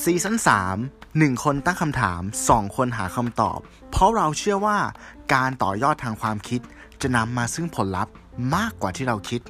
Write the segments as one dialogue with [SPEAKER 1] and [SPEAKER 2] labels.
[SPEAKER 1] ซีซั่น3 1 คนตั้งคำถาม 2 คนหาคำตอบ เพราะเราเชื่อว่าการต่อยอดทางความคิดจะนำมาซึ่งผลลัพธ์มากกว่าที่เราคิด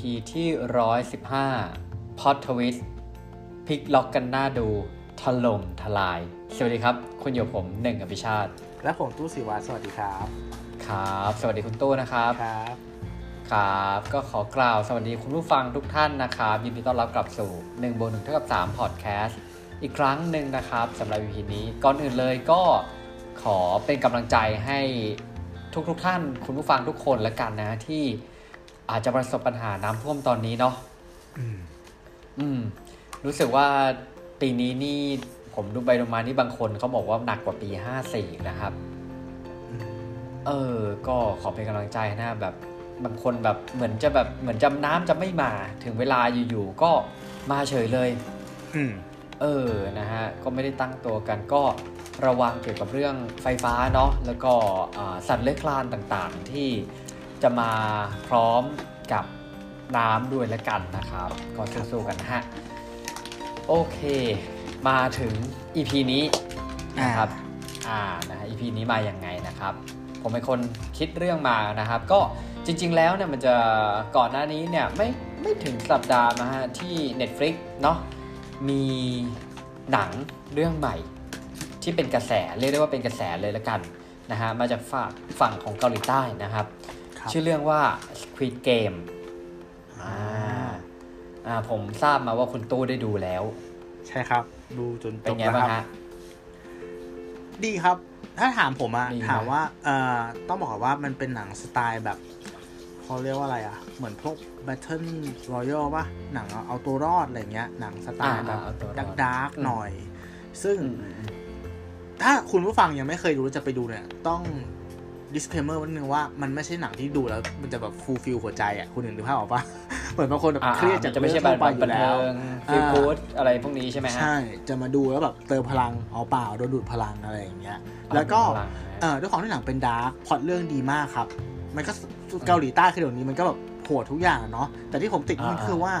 [SPEAKER 2] EP ที่ร้อยสิบห้าพอดทวิสพลิกล็อกกันหน้าดู ถล่มทลาย สวัสดีครับ คุณอยู่ผมหนึ่งอภิชาติ
[SPEAKER 1] และผมตู้สิวัตรสวัสดีครับ
[SPEAKER 2] ครับ สวัสดีคุณตู้นะครับ
[SPEAKER 1] ครับ
[SPEAKER 2] ครับ ก็ขอกล่าวสวัสดีคุณผู้ฟังทุกท่านนะครับ ยินดีต้อนรับกลับสู่1บวก1เท่ากับ3พอดแคสต์ อีกครั้งหนึ่งนะครับสำหรับ EP นี้ ก่อนอื่นเลยก็ขอเป็นกำลังใจให้ทุกๆทท่าน คุณผู้ฟังทุกคนและกันนะที่ อาจจะประสบปัญหาน้ำท่วมตอนนี้เนาะ
[SPEAKER 1] อืม
[SPEAKER 2] อืม รู้สึกว่าปีนี้นี่ผมดูไปดูมานี่บางคนเขาบอกว่าหนักกว่าปี54นะครับ
[SPEAKER 1] อืม
[SPEAKER 2] เออ ก็ขอเป็นกำลังใจนะแบบบางคนแบบเหมือนจะแบบเหมือนจำน้ำจะไม่มาถึงเวลาอยู่ๆก็มาเฉยเลย
[SPEAKER 1] อืม
[SPEAKER 2] เออนะฮะก็ไม่ได้ตั้งตัวกันก็ระวังเกี่ยวกับเรื่องไฟฟ้าเนาะแล้วก็อ่าสัตว์เลื้อยคลานต่างๆ ที่ จะมาพร้อมกับน้ำด้วยละกันนะครับ ก็สู้ๆกันนะฮะ โอเค มาถึง EP นี้นะครับ อ่านะฮะ EP นี้มาอย่างไงนะครับ ผมเป็นคนคิดเรื่องมานะครับ ก็จริง ๆ แล้วเนี่ยมันจะก่อนหน้านี้เนี่ยไม่ไม่ถึงสัปดาห์นะฮะที่ Netflix เนาะมีหนังเรื่องใหม่ ที่เป็นกระแสเรียกได้ว่าเป็นกระแสเลยละกันนะฮะมาจากฝั่งฝั่งของเกาหลีใต้นะครับ
[SPEAKER 1] ครับ
[SPEAKER 2] ชื่อเรื่องว่า Squid Game อ่าอ่าผมทราบมาว่าคุณตู้ได้ดูแล้ว
[SPEAKER 1] ใช่ครับ ดูจนจ
[SPEAKER 2] เป็น
[SPEAKER 1] บ
[SPEAKER 2] ไง
[SPEAKER 1] แล้ว
[SPEAKER 2] บ้าง
[SPEAKER 1] ครั
[SPEAKER 2] ฮะ
[SPEAKER 1] บดีครับ ถ้าถามผมอะ
[SPEAKER 2] ดีไหม
[SPEAKER 1] ถามว่าเอ่อต้องบอกก่อนว่ามันเป็นหนังสไตล์แบบเขาเรียกว่าอะไรอะเหมือนพวก Battle Royale ป่ะ หนังเอาตัวรอดอะไรเงี้ย หนังสไตล์แบบ
[SPEAKER 2] อ่าเอาตัวรอด
[SPEAKER 1] ดักดาร์ก
[SPEAKER 2] อืม
[SPEAKER 1] หน่อย ซึ่ง
[SPEAKER 2] อืมอืมอืม
[SPEAKER 1] ถ้าคุณผู้ฟังยังไม่เคยดูแล้วจะไปดูเนี่ย ต้อง disclaimer ไว้นิดนึงว่ามันไม่ใช่หนังที่ดูแล้วมันจะแบบ fulfill หัวใจอะคุณเห็นดูภาพออกปะเหมือนบางคนแบบ
[SPEAKER 2] อ่า
[SPEAKER 1] เครียดจาก
[SPEAKER 2] จะไม่ใช่
[SPEAKER 1] เรื่
[SPEAKER 2] แบ
[SPEAKER 1] อง
[SPEAKER 2] บ
[SPEAKER 1] ทั่วไปอ
[SPEAKER 2] บัน
[SPEAKER 1] ยู่แล้
[SPEAKER 2] เทิ
[SPEAKER 1] ว
[SPEAKER 2] งฟิล
[SPEAKER 1] อ่า
[SPEAKER 2] กูดอะไรพวกนี้ใช่ไหมฮะ
[SPEAKER 1] ใช่ จะมาดูแล้วแบบเติมพลังเอาเปล่าโดนดูดพลังอะไรอย่างเงี้ย แล้วก็
[SPEAKER 2] พลังนะ
[SPEAKER 1] เออด้วยความที่หนังเป็นดาร์กพล็อตเรื่องดีมากครับ มันก็เกาหลีใต้คือเดี๋ยวนี้มันก็แบบโหดทุกอย่างอะเนาะแต่ที่ผมติดมันคือว่า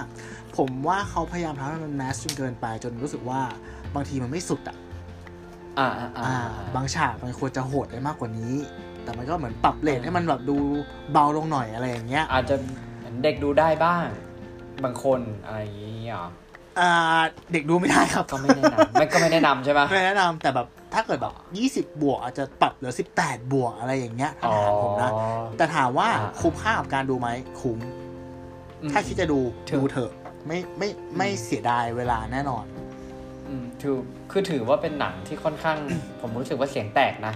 [SPEAKER 1] ผมว่าเขาพยายามทำให้มันแมสจนเกินไปจนรู้สึกว่าบางทีมันไม่สุดอะ
[SPEAKER 2] อ่าอ่าอ่า
[SPEAKER 1] อ่า
[SPEAKER 2] อ่า
[SPEAKER 1] บางฉากมันควรจะโหดได้มากกว่านี้ แต่มันก็เหมือนปรับเลทให้มันแบบดูเบาลงหน่อยอะไรอย่างเงี้ย
[SPEAKER 2] อาจจะเหมือนเด็กดูได้บ้าง บางคนอะไรอย่างเงี้ย
[SPEAKER 1] อ่าเด็กดูไม่ได้ครับ
[SPEAKER 2] ก็ไม่แนะนำไม่ก็ไม่แนะนำใช่ไหม
[SPEAKER 1] ไม่แนะนำแต่แบบถ้าเกิดแบบ 20 บวกอาจจะปรับเหลือ 18 บวกอะไรอย่างเงี้ยถ้าถามผมนะ แต่ถามว่า
[SPEAKER 2] อ่า
[SPEAKER 1] คุ้มค่ากับการดูไหมคุ้ม
[SPEAKER 2] อืม
[SPEAKER 1] ถ้าคิดจะดู
[SPEAKER 2] ถือ
[SPEAKER 1] ดูเถอะไม่ไม่ไม่เสียดายเวลาแน่นอน
[SPEAKER 2] อืมถือคือถือว่าเป็นหนังที่ค่อนข้าง ผมรู้สึกว่าเสียงแตกนะ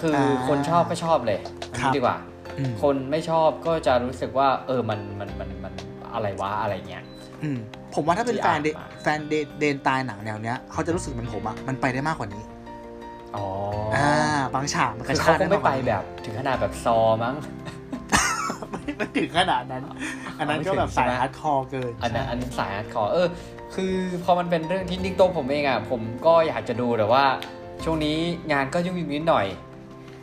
[SPEAKER 2] คืออาคนชอบก็ชอบเลยอัน
[SPEAKER 1] ครั
[SPEAKER 2] นี้
[SPEAKER 1] บ
[SPEAKER 2] ดีกว่า
[SPEAKER 1] อืม
[SPEAKER 2] คนไม่ชอบก็จะรู้สึกว่า เออมันมันมันมันอะไรวะอะไรเงี้ย
[SPEAKER 1] อืมผมว่าถ้าเป็น
[SPEAKER 2] ที่
[SPEAKER 1] แฟนเด
[SPEAKER 2] อ่านมา
[SPEAKER 1] แฟนเดเดนตายหนังแนวเนี้ยเขาจะรู้สึกเหมือนผมอะมันไปได้มากกว่านี้
[SPEAKER 2] อ๋อ
[SPEAKER 1] อ่าบางฉากมันก
[SPEAKER 2] คื
[SPEAKER 1] ระ
[SPEAKER 2] อ
[SPEAKER 1] ชา
[SPEAKER 2] เขา
[SPEAKER 1] ก
[SPEAKER 2] คงไม่ไป
[SPEAKER 1] ด้ากกว่านี้
[SPEAKER 2] แบบ ถึงขนาดแบบซอมั้ง
[SPEAKER 1] ไม่ไม่ถึงขนาดนั้น อันนั้นก็แบบสายฮาร์ดคอร์เกิน
[SPEAKER 2] อันนั้น
[SPEAKER 1] ใช่
[SPEAKER 2] อันนั้นสายฮาร์ดคอร์เออ คือพอมันเป็นเรื่องที่นิ่งโตวผมเองอะผมก็อยากจะดูแต่ว่า ช่วงนี้งานก็ยุ่งๆนิดหน่อย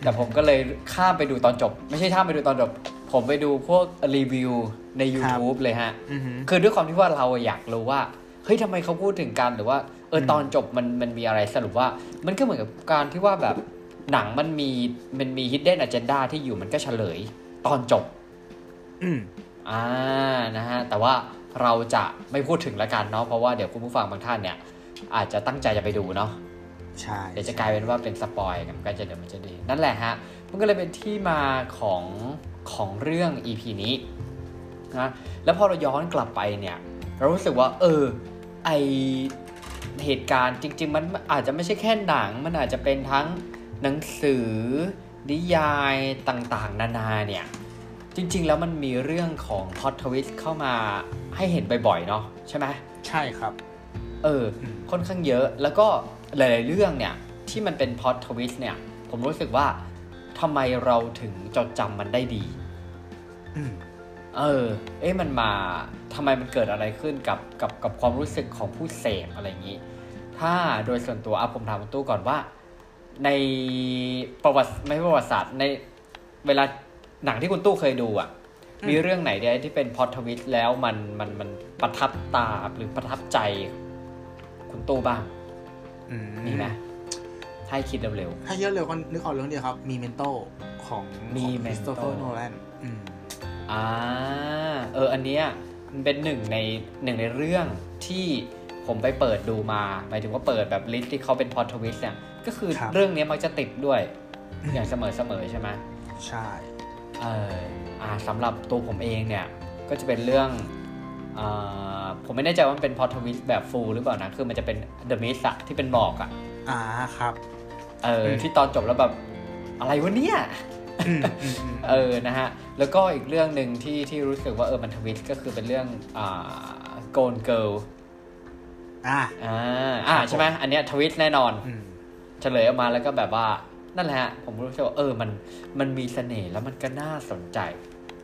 [SPEAKER 2] แต่ผมก็เลยข้ามไปดูตอนจบ ไม่ใช่ข้ามไปดูตอนจบ ผมไปดูพวกรีวิวใน YouTube เลยฮะ
[SPEAKER 1] อือหือ
[SPEAKER 2] คือด้วยความที่ว่าเราอยากรู้ว่า เฮ้ยทำไมเขาพูดถึงกันหรือว่า เออ
[SPEAKER 1] อืม
[SPEAKER 2] ตอนจบมันมันมีอะไรสรุปว่า มันก็เหมือนกับการที่ว่าแบบหนังมันมีมันมี hidden agenda ที่อยู่มันก็เฉลย ตอนจบ
[SPEAKER 1] อืม
[SPEAKER 2] อ่านะฮะ แต่ว่าเราจะไม่พูดถึงละกันเนาะเพราะว่าเดี๋ยวคุณผู้ฟังบางท่านเนี่ย อาจจะตั้งใจจะไปดูเนาะ
[SPEAKER 1] ใช่
[SPEAKER 2] เดี๋ยวจะกลายเป็นว่าเป็นสปอยกันก็จะเดี๋ยวมันจะดี นั่นแหละฮะ มันก็เลยเป็นที่มาของของเรื่อง EP นี้นะแล้วพอเราย้อนกลับไปเนี่ย เรารู้สึกว่า เออไอเหตุการณ์จริง ๆ มันอาจจะไม่ใช่แค่หนัง มันอาจจะเป็นทั้งหนังสือนิยายต่างๆ นานาเนี่ย จริง ๆ แล้วมันมีเรื่องของพ l อ t ทวิสเข้ามาให้เห็นบ่อยๆเนาะใช่ไหม
[SPEAKER 1] ใช่ครับ
[SPEAKER 2] เออ
[SPEAKER 1] อืม
[SPEAKER 2] ค่อนข้างเยอะแล้วก็ หลาย ๆ เรื่องเนี่ยที่มันเป็นพ l อ t ทวิสเนี่ย ผมรู้สึกว่าทำไมเราถึงจดจำมันได้ดี
[SPEAKER 1] อืม
[SPEAKER 2] เออ เอ๊ะมันมาทำไมมันเกิดอะไรขึ้นกับกับกับความรู้สึกของผู้เสพอะไรอย่างนี้ ถ้าโดยส่วนตัวอะผมถามคุณตู้ก่อนว่า ในประวัติไม่ใช่ประวัติศาสตร์ในเวลาหนังที่คุณตู้เคยดูอะ
[SPEAKER 1] อืม
[SPEAKER 2] มีเรื่องไหนได้ที่เป็น plot twist แล้วมันมันมันประทับตาหรือประทับใจ คุณตู้บ้าง
[SPEAKER 1] อื
[SPEAKER 2] ม มีไหมให้คิดเร็ว
[SPEAKER 1] ถ้าเยอะเร็วก็นึกออกเรื่องเดียวครับ มี Memento ของคริสโตเฟอร์โนแลนอืม
[SPEAKER 2] ๆอ่า เออ อันเนี้ยมันเป็นหนึ่งในหนึ่งในเรื่องที่ผมไปเปิดดูมา หมายถึงว่าเปิดแบบ list ที่เขาเป็น plot twist เนี่ย ก็คือ
[SPEAKER 1] ครับ
[SPEAKER 2] เรื่องเนี้ยมักจะติดด้วย อย่างเสมอเสมอๆใช่ไหม
[SPEAKER 1] ใช่
[SPEAKER 2] เอออ่าสำหรับตัวผมเองเนี่ย ก็จะเป็นเรื่องอ่า ผมไม่แน่ใจว่ามันเป็นพอทวิสแบบฟูลหรือเปล่านะ คือมันจะเป็น The Mist อะที่เป็นหมอกอะ
[SPEAKER 1] อ่าครับ
[SPEAKER 2] เอออ
[SPEAKER 1] ม
[SPEAKER 2] ที่ตอนจบแล้วแบบอะไรวะเนี่ย
[SPEAKER 1] อืมอืมอืม
[SPEAKER 2] เออนะฮะ แล้วก็อีกเรื่องหนึ่งที่ที่รู้สึกว่าเออมันทวิสก็คือเป็นเรื่องอ่า Gone Girl
[SPEAKER 1] อ่า
[SPEAKER 2] อ่าอ่าใช่ไหมอันเนี้ยทวิสแน่นอน
[SPEAKER 1] อืม
[SPEAKER 2] เฉลยออกมาแล้วก็แบบว่านั่นแหละฮะผมรู้สึกว่าเออมันมันมีเสน่ห์แล้วมันก็น่าสนใจ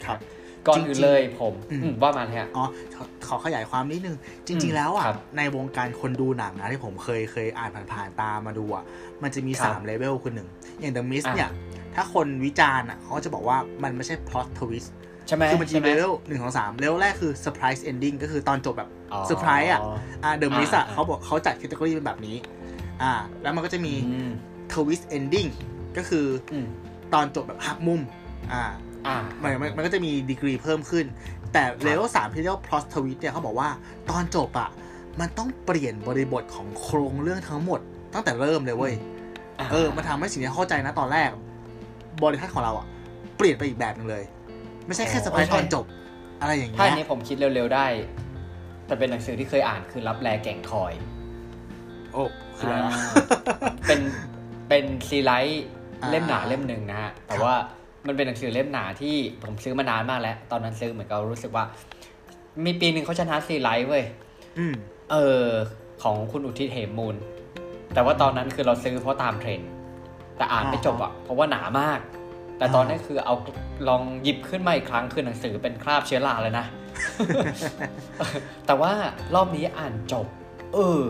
[SPEAKER 1] ครับ
[SPEAKER 2] ก่อน
[SPEAKER 1] จริงๆ
[SPEAKER 2] อื่นเลยผม
[SPEAKER 1] อืม
[SPEAKER 2] อืมว่ามาเลยฮะ
[SPEAKER 1] อ๋อขอขอขยายความนิดนึงจ
[SPEAKER 2] อื
[SPEAKER 1] ริง
[SPEAKER 2] ม
[SPEAKER 1] ๆแล้วอะ
[SPEAKER 2] ครับ
[SPEAKER 1] ในวงการคนดูหนังนะที่ผมเคยเคยอ่านผ่านๆตามมาดูอะมันจะมี
[SPEAKER 2] ครับ
[SPEAKER 1] 3เลเวลคือหนึ่งอย่าง The Mist
[SPEAKER 2] อะ
[SPEAKER 1] เนี่ย ถ้าคนวิจารณ์อะเขาก็จะบอกว่ามันไม่ใช่ plot twist
[SPEAKER 2] ใช่ไหม
[SPEAKER 1] คือมันจะ
[SPEAKER 2] ใช่
[SPEAKER 1] มี
[SPEAKER 2] ไหม
[SPEAKER 1] เลเวลหนึ่งของสามเลเวลแรกคือ surprise ending ก็คือตอนจบแบบ
[SPEAKER 2] อ๋อ
[SPEAKER 1] เซอร์ไพรส์อะอ่า The Mist อะ
[SPEAKER 2] อ่า
[SPEAKER 1] เขาบอกเขาจัดแคตตากรีเป็นแบบนี้ อ่า แล้วมันก็จะมี
[SPEAKER 2] อืม
[SPEAKER 1] twist ending ก็คือ
[SPEAKER 2] อืม
[SPEAKER 1] ตอนจบแบบหักมุม อ่า
[SPEAKER 2] อ่า
[SPEAKER 1] มันมันมันก็จะมีดีกรีเพิ่มขึ้น แต่เลเวลสามที่เรียกว่า plot twist เนี่ยเขาบอกว่าตอนจบอะมันต้องเปลี่ยนบริบทของโครงเรื่องทั้งหมด ตั้งแต่เริ่มเลยเว้ย เออ มันทำให้สิ่งที่เข้าใจนะตอนแรก บริทัศน์ของเราอะเปลี่ยนไปอีกแบบหนึงเลย ไม่ใช่แค่สไปตอนจบ อะไรอย่าง
[SPEAKER 2] ถ้า
[SPEAKER 1] เงี้
[SPEAKER 2] อันนี้ผมคิดเร็วๆได้ แต่เป็นหนังสือที่เคยอ่านคือลับแลแก่งคอย
[SPEAKER 1] โอ้คืออะไรวะ
[SPEAKER 2] อ่าเป็นเป็นซีไรต์
[SPEAKER 1] อ่า
[SPEAKER 2] เล่มหนาเล่มหนึ่งนะฮะ แต่
[SPEAKER 1] ครับ
[SPEAKER 2] ว่า มันเป็นหนังสือเล่มหนาที่ผมซื้อมานานมากแล้ว ตอนนั้นซื้อเหมือนกับรู้สึกว่า มีปีหนึ่งเขาชนะซีไรต์เว้ย
[SPEAKER 1] อืม
[SPEAKER 2] เออ ของคุณอุทิศเหมมูล แต่ว่าตอนนั้นคือเราซื้อเพราะตามเทรนด์แต่อ่านไม่จบอะ เพราะว่าหนามาก แต่ตอนนี้คือเอาลองหยิบขึ้นมาอีกครั้งคือหนังสือเป็นคราบเชื้อราเลยนะ แต่ว่ารอบนี้อ่านจบ เออ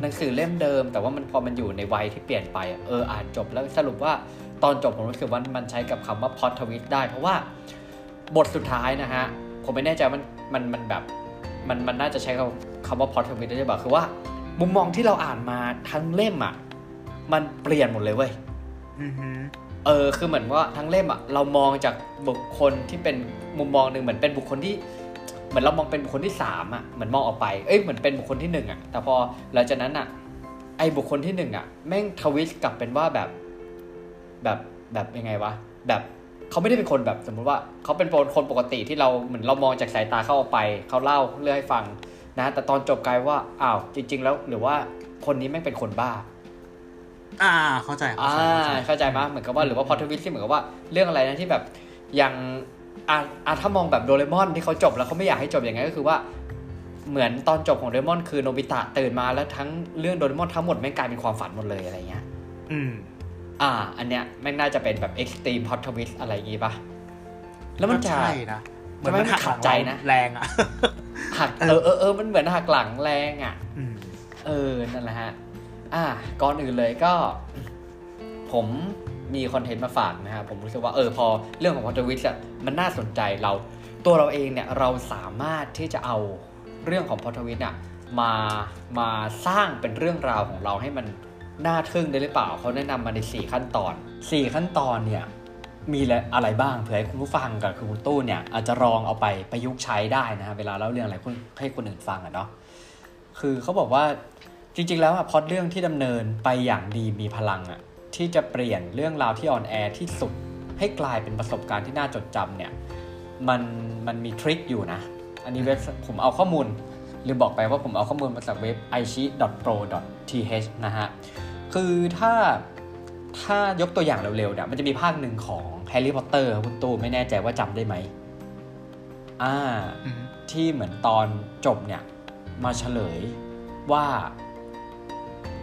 [SPEAKER 2] หนังสือเล่มเดิม แต่ว่ามันพอมันอยู่ในวัยที่เปลี่ยนไปอะเออ อ่านจบแล้วสรุปว่า ตอนจบผมรู้สึกว่ามันใช้กับคำว่าพอ t ทวิตได้ เพราะว่าบทสุดท้ายนะฮะ ผมไม่แน่ใจมันมันมันแบบมันมันน่าจะใช้คำคำว่าพอ t ทวิตได้หรือเปล่าคือว่า มุมมองที่เราอ่านมาทั้งเล่มอะมันเปลี่ยนหมดเลยเว้ย
[SPEAKER 1] อือฮึ
[SPEAKER 2] เออคือเหมือนว่าทั้งเล่มอะเรามองจากบุคคลที่เป็นมุมมองหนึ่งเหมือนเป็นบุคคลที่เหมือนเรามองเป็นบุคคลที่สามอะเหมือนมองออกไปเอ้ยเหมือนเป็นบุคคลที่หนึ่งอะแต่พอหลังจากนั้นอะไอ้บุคคลที่หนึ่งอะแม่งทวิสต์กลับเป็นว่าแบบ แบบแบบยังไงวะแบบเขาไม่ได้เป็นคนแบบสมมุติว่าเขาเป็นคนปกติที่เราเหมือนเรามองจากสายตาเขาออกไปเขาเล่าเรื่องให้ฟังนะแต่ตอนจบกลายว่าอ้าวจริง ๆ แล้วหรือว่าคนนี้แม่งเป็นคนบ้า
[SPEAKER 1] อ่าเข้าใจเข้า
[SPEAKER 2] อ่า
[SPEAKER 1] ใจเข้าใจ
[SPEAKER 2] เข้าใจมั้ยเหมือนกับว่าหรือว่าพอทวิตที่เหมือนกับว่าเรื่องอะไรนะที่แบบอย่างอ่าอ่าถ้ามองแบบโดเรมอนที่เขาจบแล้วเขาไม่อยากให้จบอย่างไงก็คือว่าเหมือนตอนจบของโดเรมอนคือโนบิตะตื่นมาแล้วทั้งเรื่องโดเรมอนทั้งหมดแม่งกลายเป็นความฝันหมดเลยอะไรเงี้ย
[SPEAKER 1] อืม
[SPEAKER 2] อ่า อันเนี้ยแม่งน่าจะเป็นแบบเอ็กซ์ตรีมพอทวิตอะไรอย่างงี้ปะแล้วมันจะ
[SPEAKER 1] ใช่นะเหมือนมัน
[SPEAKER 2] ทำไมมัน
[SPEAKER 1] หัก
[SPEAKER 2] ขัดใจนะ
[SPEAKER 1] แรงอะ
[SPEAKER 2] หักเออเออเออมันเหมือนหักหลังแรงอะ
[SPEAKER 1] อืม
[SPEAKER 2] เออนั่นแหละฮะ อ่า ก่อนอื่นเลยก็ ผมมีคอนเทนต์มาฝากนะครับผมรู้สึกว่าเออพอเรื่องของพอ t วิ t อะมันน่าสนใจเรา ตัวเราเองเนี่ยเราสามารถที่จะเอาเรื่องของพอ t วิ t อะมามาสร้างเป็นเรื่องราวของเราให้มัน น่าทึ่งได้หรือเปล่าเขาแนะนำมาใน 4 ขั้นตอน 4 ขั้นตอนเนี่ยมีอะไรบ้างเผื่อให้คุณผู้ฟังกับคุณตู้เนี่ยอาจจะลองเอาไปประยุกต์ใช้ได้นะเวลาเล่าเรื่องอะไรให้คนอื่นฟังอะเนาะคือเขาบอกว่าจริงๆแล้วอะพอดเรื่องที่ดำเนินไปอย่างดีมีพลังอะที่จะเปลี่ยนเรื่องราวที่ออนแอร์ที่สุดให้กลายเป็นประสบการณ์ที่น่าจดจำเนี่ยมันมันมีทริคอยู่นะ อันนี้เว็บผมเอาข้อมูลลืมบอกไปว่าผมเอาข้อมูลมาจากเว็บ i c h i p r o th นะฮะ คือถ้าถ้ายกตัวอย่างเร็วๆเนี่ยมันจะมีภาคหนึ่งของแฮร์รี่พอตเตอร์คุณตู้ไม่แน่ใจว่าจำได้ไหมอ่า
[SPEAKER 1] อืม
[SPEAKER 2] ที่เหมือนตอนจบเนี่ย มาเฉลยว่า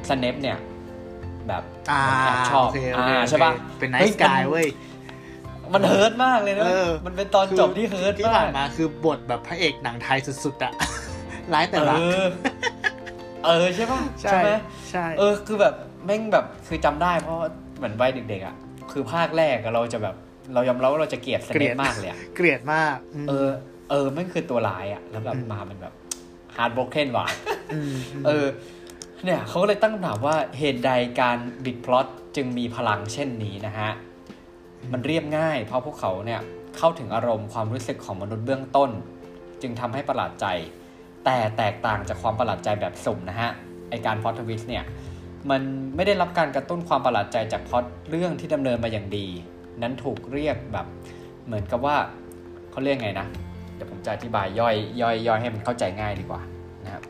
[SPEAKER 2] สเนปเนี่ย แบบ
[SPEAKER 1] อ่า
[SPEAKER 2] แอบชอบ
[SPEAKER 1] โเคโอเค
[SPEAKER 2] อ่า
[SPEAKER 1] โอเค
[SPEAKER 2] ใช่ปะ
[SPEAKER 1] เป็นไน
[SPEAKER 2] ฮ้
[SPEAKER 1] ท์กาย
[SPEAKER 2] มัน
[SPEAKER 1] เว้ย
[SPEAKER 2] มันเฮิร์ตมากเลยนะ
[SPEAKER 1] เออ
[SPEAKER 2] มันเป็นตอนจบที่เฮิร์ต
[SPEAKER 1] ที่
[SPEAKER 2] มา
[SPEAKER 1] ผ่ากนมาคือบทแบบพระเอกหนังไทยสุดๆอะร้ายแต่รัก
[SPEAKER 2] อะเออใช่ปะ
[SPEAKER 1] ใช่
[SPEAKER 2] ไหม
[SPEAKER 1] ใช่
[SPEAKER 2] เออคือแบบ แม่งแบบคือจำได้เพราะเหมือนวัยเด็กๆอะคือภาคแรกอะเราจะแบบเรายอมรับว่าเราจะเกลียดสเนปมากเลยอะ
[SPEAKER 1] เกลียดมาก
[SPEAKER 2] เออ เออแม่งคือตัวร้ายอะ แล้วแบบ
[SPEAKER 1] อืม
[SPEAKER 2] มามันแบบ heartbroken ว่ะ เออ เนี่ยเขาก็เลยตั้งคำถามว่าเหตุใดการบิดพล็อตจึงมีพลังเช่นนี้นะฮะ มันเรียบง่าย เพราะพวกเขาเนี่ยเข้าถึงอารมณ์ความรู้สึกของมนุษย์เบื้องต้น จึงทำให้ประหลาดใจ แต่แตกต่างจากความประหลาดใจแบบสุ่มนะฮะไอการพล็อตทวิสเนี่ย มันไม่ได้รับการกระตุ้นความประหลาดใจจากพล็อตเรื่องที่ดำเนินมาอย่างดี นั้นถูกเรียกแบบเหมือนกับว่าเขาเรียกไงนะ เดี๋ยวผมจะอธิบายย่อยย่อยย่อยให้มันเข้าใจง่ายดีกว่านะครับ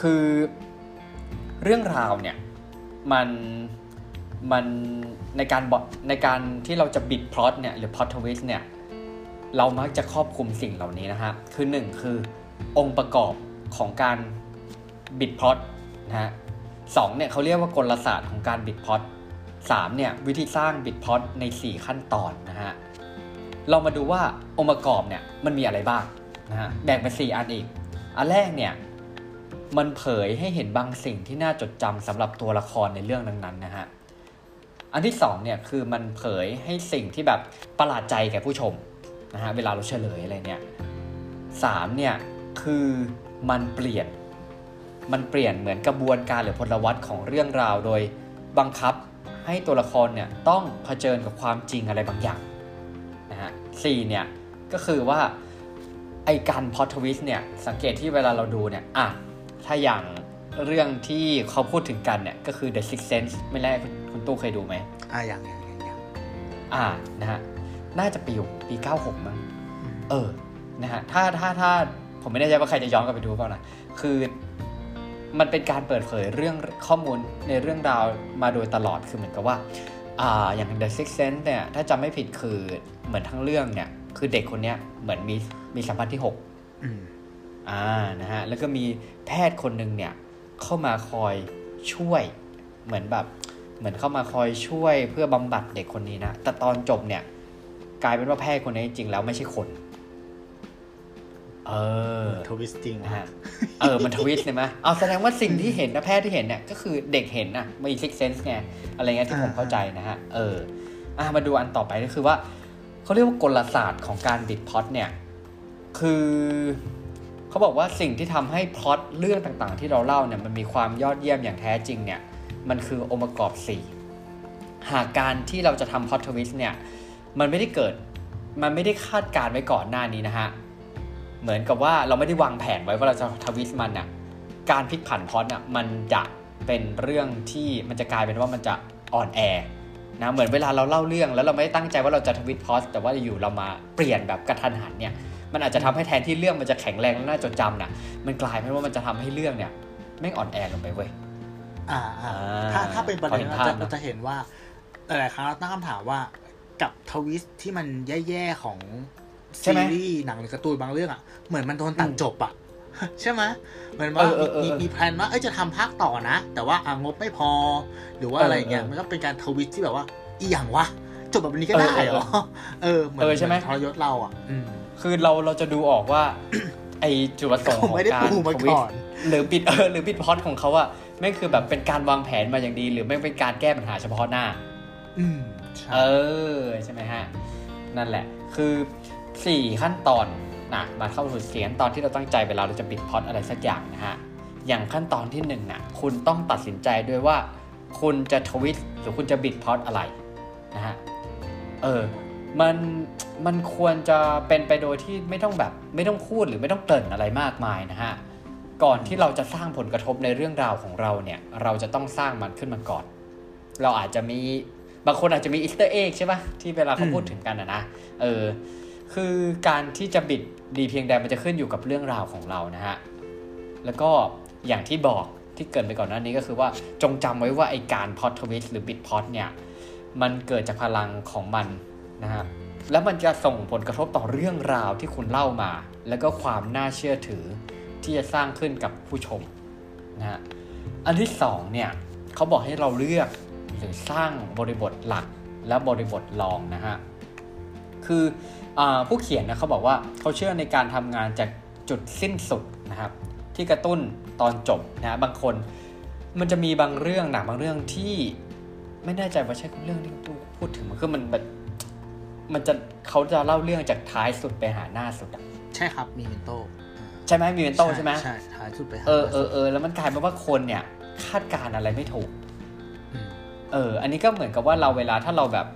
[SPEAKER 2] คือเรื่องราวเนี่ยมันมันในการในการที่เราจะบิดพล็อตเนี่ยหรือ plot twist เนี่ยเรามักจะครอบคลุมสิ่งเหล่านี้นะฮะคือหนึ่งคือองค์ประกอบของการบิดพล็อตนะฮะ สองเนี่ยเขาเรียกว่ากลศาสตร์ของการบิดพล็อตสามเนี่ยวิธีสร้างบิดพล็อตใน 4 ขั้นตอนนะฮะเรามาดูว่าองค์ประกอบเนี่ยมันมีอะไรบ้างนะฮะแบ่งเป็น4อันอีก อันแรกเนี่ยมันเผยให้เห็นบางสิ่งที่น่าจดจำสำหรับตัวละครในเรื่องนั้นๆนะฮะอันที่สองเนี่ยคือมันเผยให้สิ่งที่แบบประหลาดใจแก่ผู้ชมนะฮะเวลาเราเฉลยอะไรเนี่ยสามเนี่ยคือมันเปลี่ยน มันเปลี่ยนเหมือนกระบวนการหรือพลวัตของเรื่องราวโดยบังคับให้ตัวละครเนี่ยต้องเผชิญกับความจริงอะไรบางอย่างนะฮะสี่เนี่ยก็คือว่าไอการพอทวิสเนี่ยสังเกตที่เวลาเราดูเนี่ยอะถ้าอย่างเรื่องที่เขาพูดถึงกันเนี่ยก็คือ The Sixth Sense ไม่แรกคุณคุณตู้เคยดูไหม
[SPEAKER 1] อ่าอย่างอย่างอย่างอย่าง
[SPEAKER 2] อ่านะฮะน่าจะปีปี96มั้ง
[SPEAKER 1] อืม
[SPEAKER 2] เออนะฮะถ้าถ้าถ้าผมไม่แน่ใจว่าใครจะย้อนกลับไปดูเปล่านะคือ มันเป็นการเปิดเผยเรื่องข้อมูลในเรื่องราวมาโดยตลอดคือเหมือนกับว่าอ่าอย่าง The Sixth Sense เนี่ยถ้าจำไม่ผิดคือเหมือนทั้งเรื่องเนี่ยคือเด็กคนเนี้ยเหมือนมีมีสัมพันธ์ที่6
[SPEAKER 1] อืม
[SPEAKER 2] อ่านะฮะแล้วก็มีแพทย์คนหนึ่งเนี่ยเข้ามาคอยช่วย เหมือนแบบเหมือนเข้ามาคอยช่วยเพื่อบำบัดเด็กคนนี้นะแต่ตอนจบเนี่ยกลายเป็นว่าแพทย์คนนี้จริงๆแล้วไม่ใช่คน เออ
[SPEAKER 1] twisting
[SPEAKER 2] นะฮะเออมัน twist เลยไหมอ้าวแสดงว่าสิ่งที่เห็นนะแพทย์ที่เห็นเนี่ยก็คือเด็กเห็นนะมี sixth sense ไงอะไรเงี้ยที่ผมเข้าใจนะฮะเอออะมาดูอันต่อไปก็คือว่าเขาเรียกว่ากลศาสตร์ของการบิดพล็อตเนี่ยคือเขาบอกว่าสิ่งที่ทำให้พล็อตเรื่องต่างๆ ที่เราเล่าเนี่ยมันมีความยอดเยี่ยมอย่างแท้จริงเนี่ยมันคือองค์ประกอบ 4 หากการที่เราจะทำ plot twist เนี่ยมันไม่ได้เกิดมันไม่ได้คาดการณ์ไว้ก่อนหน้านี้นะฮะ เหมือนกับว่าเราไม่ได้วางแผนไว้ว่าเราจะ twist มันน่ะการพลิกผันพล็อตน่ะมันจะเป็นเรื่องที่มันจะกลายเป็นว่ามันจะอ่อนแอนะเหมือนเวลาเราเล่าเรื่องแล้วเราไม่ได้ตั้งใจว่าเราจะทวิตพอสแต่ว่าอยู่เรามาเปลี่ยนแบบกระทันหันเนี่ยมันอาจจะทำให้แทนที่เรื่องมันจะแข็งแรงและน่าจดจำน่ะมันกลายเป็นว่ามันจะทำให้เรื่องเนี่ยแม่งอ่อนแอลงไปเว้ย
[SPEAKER 1] อ่าอ่า
[SPEAKER 2] อ่า
[SPEAKER 1] ถ้าถ้าเป็นประเด็น
[SPEAKER 2] พอเห็น
[SPEAKER 1] เรา
[SPEAKER 2] ภาพ
[SPEAKER 1] จะ
[SPEAKER 2] นะ
[SPEAKER 1] เราจะเห็นว่าหลายๆครั้งเราตั้งคำถามว่ากับ twist ที่มันแย่ๆของ
[SPEAKER 2] ใช่ไหม ซี
[SPEAKER 1] รีส์หนังหรือการ์ตูนบางเรื่องอะเหมือนมันโดนตัด
[SPEAKER 2] อืม
[SPEAKER 1] จบอะใช่ไหมเหมือนว่า
[SPEAKER 2] เออเออเออ
[SPEAKER 1] มี
[SPEAKER 2] เออ
[SPEAKER 1] มี plan ว่าเอ้ยจะทำภาคต่อนะ แต่ว่าอ่างบไม่พอ หรือว่า
[SPEAKER 2] เออ
[SPEAKER 1] อะไรเงี้ย
[SPEAKER 2] เออ
[SPEAKER 1] มันก็เป็นการ twist ที่แบบว่า อีหยังวะจบแบบนี้ก็ได้เหรอเออเหมือน
[SPEAKER 2] เออใช่ไหม
[SPEAKER 1] มันทรยศเราอะอืม
[SPEAKER 2] คือเราเราจะดูออกว่า ไอจุดประสงค์
[SPEAKER 1] ผม
[SPEAKER 2] ของ
[SPEAKER 1] ไม่ได้
[SPEAKER 2] การ
[SPEAKER 1] ปูมา
[SPEAKER 2] ทวิต
[SPEAKER 1] ก่อน
[SPEAKER 2] หรือปิดเออหรือปิดพล็อตของเขาอะแม่งคือแบบเป็นการวางแผนมาอย่างดี หรือแม่งเป็นการแก้ปัญหาเฉพาะหน้า
[SPEAKER 1] อืมใช่
[SPEAKER 2] เออใช่ไหมฮะ นั่นแหละ คือ 4 ขั้นตอนนะมาเข้าสู่เสียงตอนที่เราตั้งใจเวลาเราจะปิดพอตอะไรสักอย่างนะฮะอย่างขั้นตอนที่1น่ะคุณต้องตัดสินใจด้วยว่า คุณจะทวิตหรือคุณจะบิดพอตอะไรนะฮะเออมันมันควรจะเป็นไปโดยที่ไม่ต้องแบบไม่ต้องพูดหรือไม่ต้องเกริ่นอะไรมากมายนะฮะก่อนที่เราจะสร้างผลกระทบในเรื่องราวของเราเนี่ยเราจะต้องสร้างมันขึ้นมาก่อน เราอาจจะมีบางคนอาจจะมี Easter egg ใช่ปะที่เวลาเขาพูดถึงกันนะนะเออ คือการที่จะบิดดีเพียงใดมันจะขึ้นอยู่กับเรื่องราวของเรานะฮะ แล้วก็อย่างที่บอกที่เกริ่นไปก่อนหน้านี้ก็คือว่าจงจำไว้ว่าไอการ plot twist หรือบิดพล็อตเนี่ย มันเกิดจากพลังของมันนะฮะ แล้วมันจะส่งผลกระทบต่อเรื่องราวที่คุณเล่ามา แล้วก็ความน่าเชื่อถือที่จะสร้างขึ้นกับผู้ชมนะฮะ อันที่สองเนี่ยเขาบอกให้เราเลือกหรือสร้างบริบทหลักและบริบทรองนะฮะ คืออา ผู้เขียนนะเขาบอกว่าเขาเชื่อในการทำงานจากจุดสิ้นสุดนะครับ ที่กระตุ้นตอนจบนะบางคนมันจะมีบางเรื่องหนังบางเรื่องที่ไม่แน่ใจว่าใช่เรื่องที่พูดถึงมันคือมันแบบมันจะเขาจะเล่าเรื่องจากท้ายสุดไปหาหน้าสุดอะ
[SPEAKER 1] ใช่ครับมีเมนโต
[SPEAKER 2] ใช่ไหมมีเวนโตใช่ไหม
[SPEAKER 1] ใช่ท้ายสุดไปหา
[SPEAKER 2] เออเออเออแล้วมันกลายเป็นว่าคนเนี่ย คาดการณ์อะไรไม่ถูก
[SPEAKER 1] ม
[SPEAKER 2] เออ อันนี้ก็เหมือนกับว่าเราเวลาถ้าเราแบบ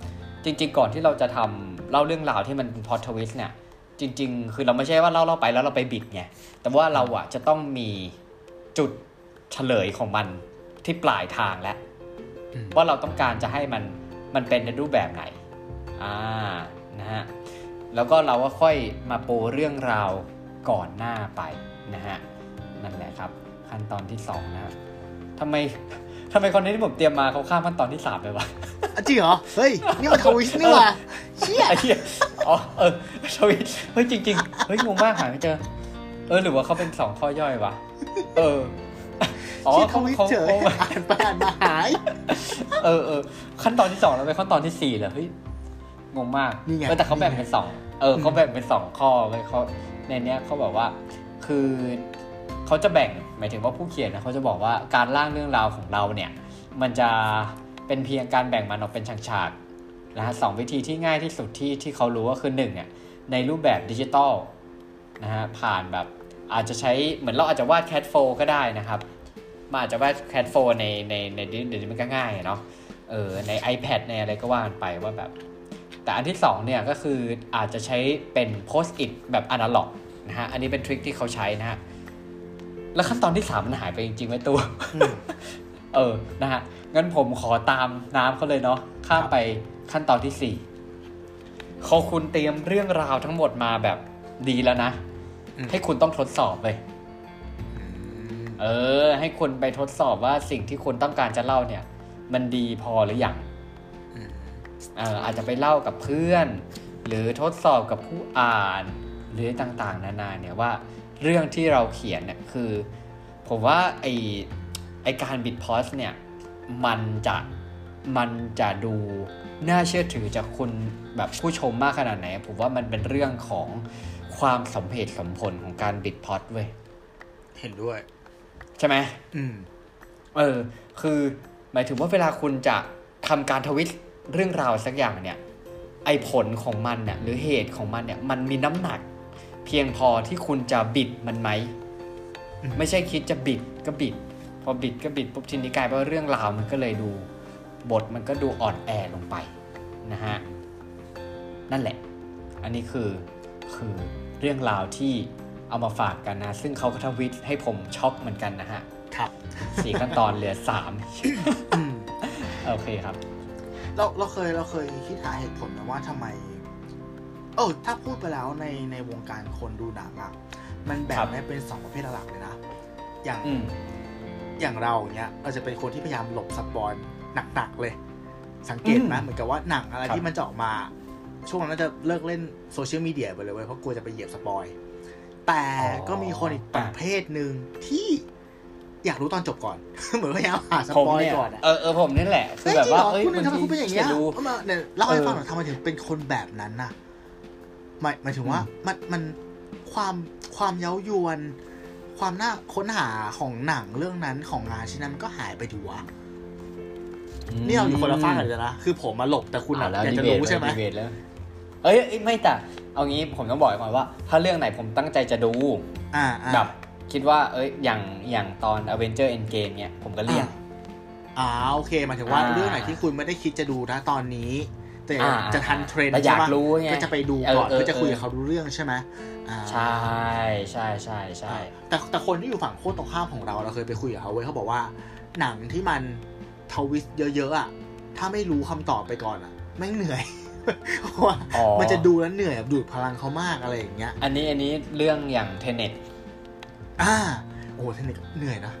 [SPEAKER 2] จริง ๆ ก่อนที่เราจะทำ เล่าเรื่องราวที่มันพอทวิสเนี่ยจริง ๆ คือเราไม่ใช่ว่าเล่าเล่าไปแล้วเราไปบิดไงแต่ว่าเราอะจะต้องมีจุดเฉลยของมันที่ปลายทางแล้ว
[SPEAKER 1] อืม
[SPEAKER 2] ว่าเราต้องการจะให้มันมันเป็นในรูปแบบไหนอ่านะฮะแล้วก็เราก็ค่อยมาปูเรื่องราวก่อนหน้าไปนะฮะนั่นแหละครับ ขั้นตอนที่สองนะฮะทำไม ทำไมคอนเทนต์ที่ผมเตรียมมาเขาข้ามขั้นตอนที่สามไปวะ
[SPEAKER 1] อะจริงเหรอ เฮ้ย นี่มันทวิสต์นี่หว่าเชี่ย
[SPEAKER 2] ไอ้เหี้ยอ๋อเออชวิตเฮ้ยจริง ๆ เฮ้ยงงมากหาไม่เจอ เออหรือว่าเขาเป็นสองข้อย่อยวะ เอออ๋อ
[SPEAKER 1] เชี่ยท
[SPEAKER 2] เขา
[SPEAKER 1] วิส
[SPEAKER 2] เขา
[SPEAKER 1] ต์เฉย
[SPEAKER 2] เขา
[SPEAKER 1] อ่านไปอ่านมาหาย
[SPEAKER 2] เออเออขั้นตอนที่สองแล้วไปขั้นตอนที่สี่เลยเฮ้ยงงมาก
[SPEAKER 1] นี่ไง
[SPEAKER 2] เออแต่เขาแบ่งเป็นสองเออเขาแบ่งเป็นสองข้อไว้เขาในเนี้ยเขาบอกว่า คือเขาจะแบ่ง หมายถึงว่าผู้เขียนนะเขาจะบอกว่าการร่างเรื่องราวของเราเนี่ย มันจะเป็นเพียงการแบ่งมันออกเป็นฉากๆนะฮะสองวิธีที่ง่ายที่สุดที่ที่เขารู้ก็คือหนึ่งเนี่ยในรูปแบบดิจิตอลนะฮะผ่านแบบอาจจะใช้เหมือนเราอาจจะวาดแคทโฟก็ได้นะครับมันอาจจะวาดแคทโฟในในในเดี๋ยวนี้มันก็ง่ายเนาะเออใน iPad ในอะไรก็ว่ากันไปว่าแบบ แต่อันที่สองเนี่ยก็คืออาจจะใช้เป็นโพสต์อิทแบบอนาล็อกนะฮะอันนี้เป็นทริคที่เขาใช้นะฮะ แล้วขั้นตอนที่สามมันหายไปจริงๆไว้ตัว
[SPEAKER 1] อืม
[SPEAKER 2] เออ นะฮะ งั้นผมขอตามน้ำเขาเลยเนาะ ข้ามไปขั้นตอนที่สี่ขอคุณเตรียมเรื่องราวทั้งหมดมาแบบดีแล้วนะ
[SPEAKER 1] อืม
[SPEAKER 2] ให้คุณต้องทดสอบเลย เออ ให้คุณไปทดสอบว่าสิ่งที่คุณต้องการจะเล่าเนี่ย มันดีพอหรือยัง
[SPEAKER 1] อืม
[SPEAKER 2] เอออาจจะไปเล่ากับเพื่อน หรือทดสอบกับผู้อ่าน หรือต่างๆ นานาเนี่ยว่า เรื่องที่เราเขียนเนี่ยคือ ผมว่าไอไอการบิดพอสเนี่ยมันจะมันจะดูน่าเชื่อถือจากคุณแบบผู้ชมมากขนาดไหน ผมว่ามันเป็นเรื่องของความสมเหตุสมผลของการบิดพอสเว้ย
[SPEAKER 1] เห็นด้วย
[SPEAKER 2] ใช่ไหม
[SPEAKER 1] อืม
[SPEAKER 2] เออ คือ หมายถึงว่าเวลาคุณจะทำการทวิตเรื่องราวสักอย่างเนี่ย ไอผลของมันเนี่ยหรือเหตุของมันเนี่ย มันมีน้ำหนักเพียงพอที่คุณจะบิดมันไหม
[SPEAKER 1] อืม
[SPEAKER 2] ไม่ใช่คิดจะบิดก็บิด พอบิดก็บิดปุ๊บทีนี้กลายเป็นว่าเรื่องราวมันก็เลยดู บทมันก็ดูอ่อนแอลงไปนะฮะนั่นแหละ อันนี้คือคือเรื่องราวที่เอามาฝากกันนะ ซึ่งเขาก็ทวิตให้ผมช็อกเหมือนกันนะฮะ
[SPEAKER 1] ครับ
[SPEAKER 2] สี่ขั้นตอนเหลือสาม
[SPEAKER 1] อืม
[SPEAKER 2] โอเคครับ
[SPEAKER 1] เราเราเคยเราเคยคิดหาเหตุผลนะว่าทำไม เออถ้าพูดไปแล้วในในวงการคนดูหนังอะมันแบ่
[SPEAKER 2] ครั
[SPEAKER 1] ง
[SPEAKER 2] บ
[SPEAKER 1] ได้เป็นสองประเภทหลักเลยนะ อย่าง
[SPEAKER 2] อืม
[SPEAKER 1] อย่างเราเนี้ยเราจะเป็นคนที่พยายามหลบ spoil หนักๆเลย สังเกตไหม
[SPEAKER 2] อืม
[SPEAKER 1] เหมือนกับว่าหนังอะไร
[SPEAKER 2] ครับ
[SPEAKER 1] ที่มันจะออกมา ช่วงนั้นเราจะเลิกเล่นโซเชียลมีเดียไปเลยเว้ยเพราะกลัวจะไปเหยียบ spoil แต่ก็มีคนอีกประเภทหนึ่งที่อยากรู้ตอนจบก่อน เหมือนพยายาม
[SPEAKER 2] ผม
[SPEAKER 1] หา spoil
[SPEAKER 2] เนี่ย
[SPEAKER 1] ก่อนอะ
[SPEAKER 2] เออเออผมนี่แหละคือ
[SPEAKER 1] เฮ้ย
[SPEAKER 2] แบบว่า
[SPEAKER 1] จริงเหรอ
[SPEAKER 2] เอ้ย
[SPEAKER 1] คุณทำไมคุณเป็นอย่างเงี้ย
[SPEAKER 2] จะดู
[SPEAKER 1] เอามาเนี่ยเล่าให้
[SPEAKER 2] เออ
[SPEAKER 1] ฟังหน่อยทำไมถึงเป็นคนแบบนั้นน่ะ หมายหมายถึงว่า
[SPEAKER 2] อืม
[SPEAKER 1] มันมันความความเย้ายวน ความน่าค้นหาของหนังเรื่องนั้นของงานชิ้นนั้นมันก็หายไปดีวะนี่เราอยู่คนละฝ้ากกันเลยนะคือผมมาหลบแต่คุณ
[SPEAKER 2] อ่า
[SPEAKER 1] อะ
[SPEAKER 2] แล้ว
[SPEAKER 1] อยาก
[SPEAKER 2] ดี
[SPEAKER 1] จะ
[SPEAKER 2] เบต
[SPEAKER 1] รู้ใช่ไหม
[SPEAKER 2] ดีเบตแล้วเอ้ยเอ้ยไม่แต่เอางี้ผมต้องบอกก่อนว่า ถ้าเรื่องไหนผมตั้งใจจะดู
[SPEAKER 1] อ่าอ่า
[SPEAKER 2] แบบคิดว่า เอ้ยอย่างอย่างตอน Avenger Endgame เนี่ยผมก็เลี่ยง
[SPEAKER 1] อ่าโอเคหมายถึงว่า
[SPEAKER 2] อ่า
[SPEAKER 1] เรื่องไหนที่คุณไม่ได้คิดจะดูนะตอนนี้แต่
[SPEAKER 2] อ่า
[SPEAKER 1] จะทันเทรนด์
[SPEAKER 2] แต่อยาก
[SPEAKER 1] ใช่ปะ
[SPEAKER 2] รู้ไง
[SPEAKER 1] ก็จะไปดู
[SPEAKER 2] เออ
[SPEAKER 1] ก่อน
[SPEAKER 2] เออ
[SPEAKER 1] เพื่อจะคุย
[SPEAKER 2] เออ
[SPEAKER 1] กับเขารู้เรื่องใช่ไหมอ่า
[SPEAKER 2] ใช่ใช่ใช่ใช่
[SPEAKER 1] แต่แต่คนที่อยู่ฝั่งโคตรตรงข้ามของเราเราเคยไปคุยกับเขาเว้ยเขาบอกว่า หนังที่มัน twist เยอะๆอะถ้าไม่รู้คำตอบไปก่อนอะแม่งเหนื่อยเพราะว่า
[SPEAKER 2] อ๋อ
[SPEAKER 1] มันจะดูแล้วเหนื่อยดูดพลังเขามากอะไรอย่างเงี้ย
[SPEAKER 2] อันนี้อันนี้เรื่องอย่าง Tenet
[SPEAKER 1] อ่าโอ้โห Tenet เหนื่อยนะ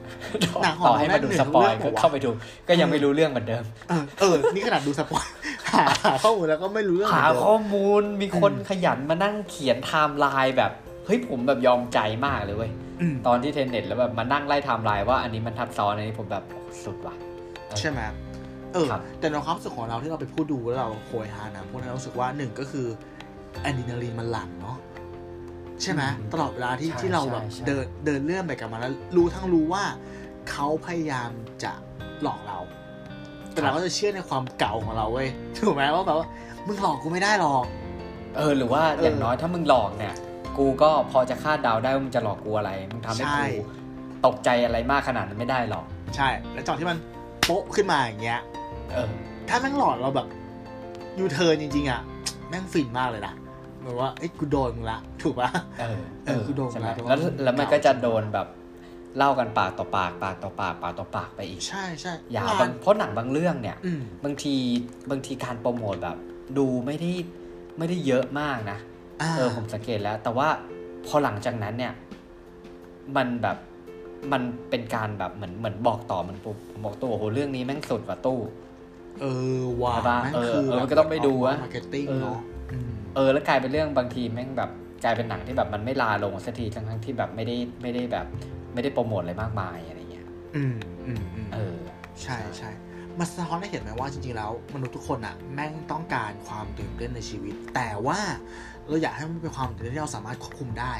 [SPEAKER 1] หนังของ
[SPEAKER 2] ต่อให้มาดู
[SPEAKER 1] เราแม่งเหนื่อย
[SPEAKER 2] สปอย
[SPEAKER 1] ทุกเรื่อง
[SPEAKER 2] ก็
[SPEAKER 1] เหรอวะ
[SPEAKER 2] เข้าไปดู ก็ยังไม่รู้เรื่องเหมือนเดิม
[SPEAKER 1] เออเออนี่ขนาดดู spoilหาหาข้อมูลแล้วก็ไม่รู้เรื่อง
[SPEAKER 2] หา
[SPEAKER 1] เหมือนเดิม
[SPEAKER 2] ข้อมูลมีคน
[SPEAKER 1] อืม
[SPEAKER 2] ขยันมานั่งเขียนไทม์ไลน์แบบเฮ้ยผมแบบยอมใจมากเลยเว้ย
[SPEAKER 1] อืม
[SPEAKER 2] ตอนที่ Tenet แล้วแบบมานั่งไล่ไทม์ไลน์ว่าอันนี้มันทับซ้อนอันนี้ผมแบบโอ้สุดว่ะเออ
[SPEAKER 1] ใช่ไหมเออ
[SPEAKER 2] ครับ
[SPEAKER 1] แต่ในความรู้สึกของเราที่เราไปพูดดูแล้วเราโหยหานะพวกนั้นเรารู้สึกว่าหนึ่งก็คืออะดรีนาลีนมันหลั่งเนาะ ใช่ไหม
[SPEAKER 2] อืม
[SPEAKER 1] ตลอดเวลาที่
[SPEAKER 2] ใช่
[SPEAKER 1] ที่เราแบบ
[SPEAKER 2] ใช่ใช่
[SPEAKER 1] เดินเดินเรื่องไปกับมันแล้วรู้ทั้งรู้ว่าเขาพยายามจะหลอกเรา แต่เราก็จะเชื่อในความเก่าของเราเว้ยถูกไหมว่าแบบว่ามึงหลอกกูไม่ได้หรอก
[SPEAKER 2] เออหรือว่า
[SPEAKER 1] เอออ
[SPEAKER 2] อย่างน้อยถ้ามึงหลอกเนี่ย กูก็พอจะคาดเดาได้ว่ามึงจะหลอกกูอะไรมึงทำให้
[SPEAKER 1] ใช่
[SPEAKER 2] กูตกใจอะไรมากขนาดนั้นไม่ได้หรอก
[SPEAKER 1] ใช่ แล้วจอนที่มันโป๊ะขึ้นมาอย่างเงี้ย
[SPEAKER 2] เออ
[SPEAKER 1] ถ้าแม่งหลอกเราแบบยูเทิร์นจริงๆอะ แม่งฟินมากเลยนะ เหมือนว่าเอ้ยกูโดนมึงละ ถูกปะ
[SPEAKER 2] เออ
[SPEAKER 1] เออคือโดน
[SPEAKER 2] ใช่ไหม
[SPEAKER 1] แล้ว
[SPEAKER 2] แล้วแล้วมันก็จะโดนแบบเล่ากันปากต่อปากปากต่อปากปากต่อปากไปอีก
[SPEAKER 1] ใช่ใช่
[SPEAKER 2] ยาว
[SPEAKER 1] ง
[SPEAKER 2] บางเพราะหนังบางเรื่องเนี่ย
[SPEAKER 1] อืม
[SPEAKER 2] บางทีบางทีการโปรโมทแบบ ดูไม่ได้ไม่ได้เยอะมากนะ
[SPEAKER 1] อ่า
[SPEAKER 2] เออผมสังเกตแล้ว แต่ว่าพอหลังจากนั้นเนี่ย มันแบบมันเป็นการแบบเหมือนเหมือนบอกต่อมันปุ๊บผมบอกตู้โอ้โหเรื่องนี้แม่งสุดว่ะตู้
[SPEAKER 1] เออว่า
[SPEAKER 2] ใช่ปะ
[SPEAKER 1] แม่ง
[SPEAKER 2] เออ
[SPEAKER 1] คือ
[SPEAKER 2] เออ
[SPEAKER 1] แบบ
[SPEAKER 2] ก็ต้องไปดูอะ
[SPEAKER 1] marketing
[SPEAKER 2] เออ
[SPEAKER 1] เนาะม
[SPEAKER 2] เออแล้วกลายเป็นเรื่องบางทีแม่งแบบกลายเป็นหนังที่แบบมันไม่ลาลงสักทีทั้งทั้งๆที่แบบไม่ได้ไม่ได้แบบ ไม่ได้โปรโมทอะไรมากมายอะไรเงี้ย
[SPEAKER 1] อืมอืมอืม
[SPEAKER 2] เออ
[SPEAKER 1] ใช่ใช่มันสะท้อนให้เห็นไหมว่าจริงๆแล้วมนุษย์ทุกคนอะแม่งต้องการความตื่นเต้นในชีวิต แต่ว่าเราอยากให้มันเป็นความตื่นเต้นที่เราสามารถควบคุมได้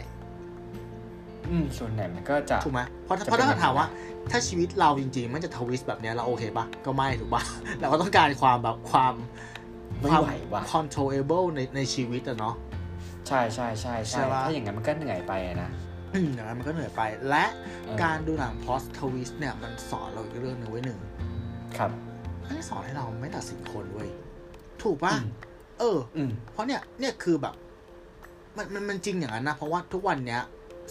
[SPEAKER 2] อืมส่วนใหญ่มันก็จะ
[SPEAKER 1] ถูกไหมเพราะ
[SPEAKER 2] จะ
[SPEAKER 1] เพราะถ้า
[SPEAKER 2] เป็นอย่างนั้น
[SPEAKER 1] ถามว่า ถ้าชีวิตเราจริงๆ มันจะทวิสต์แบบเนี้ยเราโอเคปะก็ไม่ถูกปะเราก็ต้องการความแบบความ
[SPEAKER 2] ไม่
[SPEAKER 1] ความ
[SPEAKER 2] ไหวว่ะ
[SPEAKER 1] controllable ในในชีวิตอะเนาะ
[SPEAKER 2] ใช่ใช่ใช่
[SPEAKER 1] ใช่
[SPEAKER 2] ใช่
[SPEAKER 1] ปะ
[SPEAKER 2] ถ้าอย่างนั้นมันก็เหนื่อยไปอะนะ
[SPEAKER 1] อืมอย่างนั้นมันก็เหนื่อยไป และ
[SPEAKER 2] เออ
[SPEAKER 1] การดูหนัง post twist เนี่ยมันสอนเราอีกเรื่องหนึ่งไว้หนึ่ง
[SPEAKER 2] ครับ
[SPEAKER 1] ให้สอนให้เราไม่ตัดสินคนเว้ยถูกปะ
[SPEAKER 2] อืม
[SPEAKER 1] เออ
[SPEAKER 2] อืม
[SPEAKER 1] เพราะเนี่ยเนี่ยคือแบบ มันมันมันจริงอย่างนั้นนะเพราะว่าทุกวันเนี้ย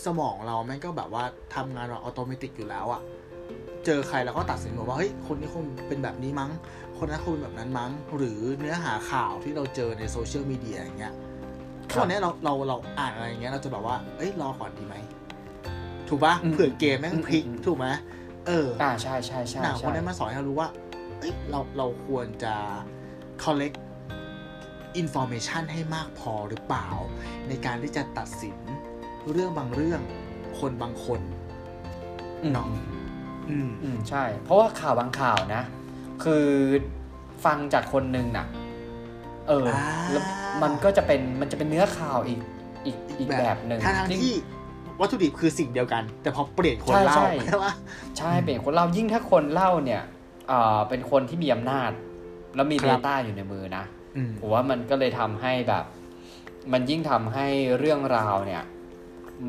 [SPEAKER 1] สมองเราแม่งก็แบบว่าทำงานแบบอัตโนมัติอยู่แล้วอะเจอใครแล้วก็ตัดสินว่าเฮ้ยคนนี้คงเป็นแบบนี้มั้ง คนนั้นคงเป็นแบบนั้นมั้ง หรือเนื้อหาข่าวที่เราเจอในโซเชียลมีเดียอย่างเงี้ย
[SPEAKER 2] ครับ
[SPEAKER 1] ทุกวันเนี้ยเราเราเราอ่านอะไรอย่างเงี้ยเราจะแบบว่า เอ้ยรอก่อนดีไหม ถูกปะ
[SPEAKER 2] อืม
[SPEAKER 1] เผื่อเกมแม่งพลิก
[SPEAKER 2] อืมอืม
[SPEAKER 1] ถูกไหมเออ
[SPEAKER 2] อ่าใช่ใช่ใช่
[SPEAKER 1] หนังพว
[SPEAKER 2] ใช่
[SPEAKER 1] กนี้มาสอนให้เรารู้ว่า เอ้ยเราเราควรจะ collect information ให้มากพอหรือเปล่า ในการที่จะตัดสินเรื่องบางเรื่องคนบางคน
[SPEAKER 2] อืม
[SPEAKER 1] เนาะอืม
[SPEAKER 2] อืมใช่ เพราะว่าข่าวบางข่าวนะ คือฟังจากคนหนึ่งน่ะ เออ
[SPEAKER 1] อ่า
[SPEAKER 2] แล้วมันก็จะเป็นมันจะเป็นเนื้อข่าวอีกอีกอีกแบบหนึ่ง
[SPEAKER 1] ทางทางๆที่วัตถุดิบคือสิ่งเดียวกัน แต่พอเปลี่ยนคน
[SPEAKER 2] ใช่
[SPEAKER 1] เล่า
[SPEAKER 2] ใช่
[SPEAKER 1] ใช่ปะ
[SPEAKER 2] ใช่เป็นคนเล่ายิ่งถ้าคนเล่าเนี่ยอ่าเป็นคนที่มีอำนาจ แล้วมี
[SPEAKER 1] ครับ
[SPEAKER 2] Data อยู่ในมือนะ
[SPEAKER 1] อืม
[SPEAKER 2] ผมว่ามันก็เลยทำให้แบบ มันยิ่งทำให้เรื่องราวเนี่ย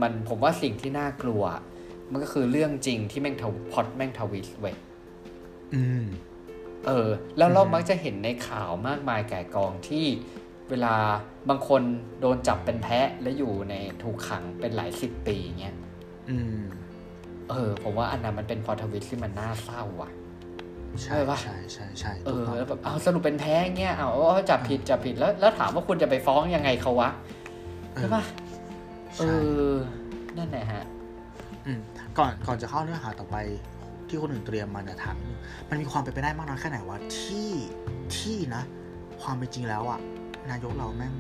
[SPEAKER 2] มันผมว่าสิ่งที่น่ากลัว มันก็คือเรื่องจริงที่แม่งทวพล็อดแม่ง twist เว้ย
[SPEAKER 1] อืม
[SPEAKER 2] เออแล้วเรา
[SPEAKER 1] อืม
[SPEAKER 2] มักจะเห็นในข่าวมากมายแก่กองที่เวลาบางคนโดนจับเป็นแพะและอยู่ในถูกขังเป็นหลายสิบปีเงี้ย
[SPEAKER 1] อืม
[SPEAKER 2] เออ ผมว่าอันนั้นมันเป็น plot twist ที่มันน่าเศร้าว่ะ
[SPEAKER 1] ใช่
[SPEAKER 2] เออปะ
[SPEAKER 1] ใช่ใช่ใช่
[SPEAKER 2] เอ
[SPEAKER 1] ถูกต้อง
[SPEAKER 2] แล้วแบบเอาสรุปเป็นแพะเงี้ยเอาเอาจับผิดจับผิดแล้ว แล้วถามว่าคุณจะไปฟ้องยังไงเขาวะ
[SPEAKER 1] เอ
[SPEAKER 2] ใช่
[SPEAKER 1] อ
[SPEAKER 2] ปะเอ
[SPEAKER 1] ใช่
[SPEAKER 2] อนั่นแหละฮะ
[SPEAKER 1] อืมก่อนก่อนจะเข้าเนื้อหาต่อไป ที่คนอื่นเตรียมมาเนี่ยถามนิดนึงมันมีความเป็นไปได้มากน้อยแค่ไหนวะที่ที่นะ ความเป็นจริงแล้วอะนายกเราแม่ง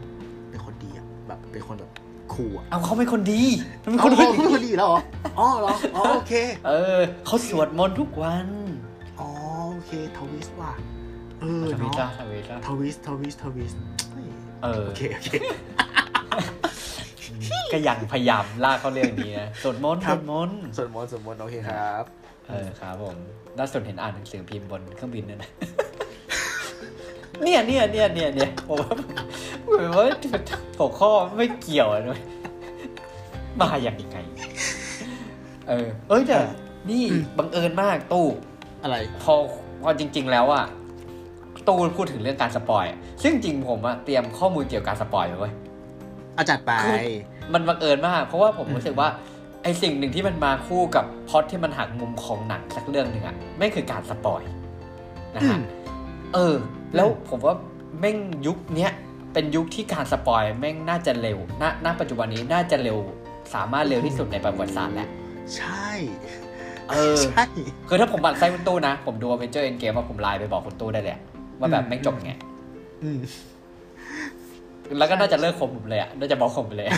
[SPEAKER 1] เป็นคนดีอะแบบเป็นคนแบบคูลอะ
[SPEAKER 2] เอาเขาเป็นคนดีมันเป็น
[SPEAKER 1] เขา
[SPEAKER 2] คน
[SPEAKER 1] เขา
[SPEAKER 2] ดี
[SPEAKER 1] เป็นคนดีแล้วเหรออ๋อเหรออ๋อโอเค
[SPEAKER 2] เออเขาสวดมนต์ทุกวัน
[SPEAKER 1] อ๋อโอเคทวิสว่ะเออ
[SPEAKER 2] ทวิต
[SPEAKER 1] เนาะ
[SPEAKER 2] ละทวิตละ
[SPEAKER 1] ทวิสทวิสทวิสเฮ้ย
[SPEAKER 2] เออ
[SPEAKER 1] โอเคโอเค
[SPEAKER 2] ก็ยังพยายามลากเขาเรื่องนี้นะสวดมนต์
[SPEAKER 1] ค
[SPEAKER 2] ส
[SPEAKER 1] รับ
[SPEAKER 2] วดมนต์
[SPEAKER 1] ส่วนมนต์ส่วนมนต์โอเคครับ
[SPEAKER 2] เออครับผมล่าสุดเห็นอ่านหนังสือพิมพ์บนเครื่องบินด้วยนะเนี่ยเนี่ยเนี่ยเนี่ยเนี่ยผมว่าผมว่าหัวข้อไม่เกี่ยวเลยมาอย่างไงเออ เอ้ยแต่นี่บังเอิญมากตู้
[SPEAKER 1] อะไร
[SPEAKER 2] พอพอจริง ๆ แล้วอะตู้พูดถึงเรื่องการ spoil ซึ่งจริงผมอะเตรียมข้อมูลเกี่ยวกับการ spoil ไว้เว้ย
[SPEAKER 1] อาจัดไป
[SPEAKER 2] มันบังเอิญมาก เพราะว่าผมรู้สึกว่า ไอสิ่งหนึ่งที่มันมาคู่กับพล็อตที่มันหักมุมของหนังสักเรื่องหนึ่งอะไม่คือการ spoil นะ
[SPEAKER 1] อื
[SPEAKER 2] ฮะ
[SPEAKER 1] ม
[SPEAKER 2] เออ แล้วผมว่าแม่งยุคเนี้ยเป็นยุคที่การ spoil แม่งน่าจะเร็วณณปัจจุบันนี้น่าจะเร็วสามารถเร็วที่สุดในประวัติศาสตร์แล้ว
[SPEAKER 1] ใช่
[SPEAKER 2] เออ
[SPEAKER 1] ใช่
[SPEAKER 2] คือถ้าผมบันไส้คุณตู้นะ ผมดู Avenger Endgame ว่าผมไลน์ไปบอกคุณตู้ได้เลยอะว่าแบบ
[SPEAKER 1] อืม
[SPEAKER 2] แม่งจบไง
[SPEAKER 1] อืม
[SPEAKER 2] แล้วก็น่าจะเลิกคบผมเลยอะน่าจะบอกผมไปเลย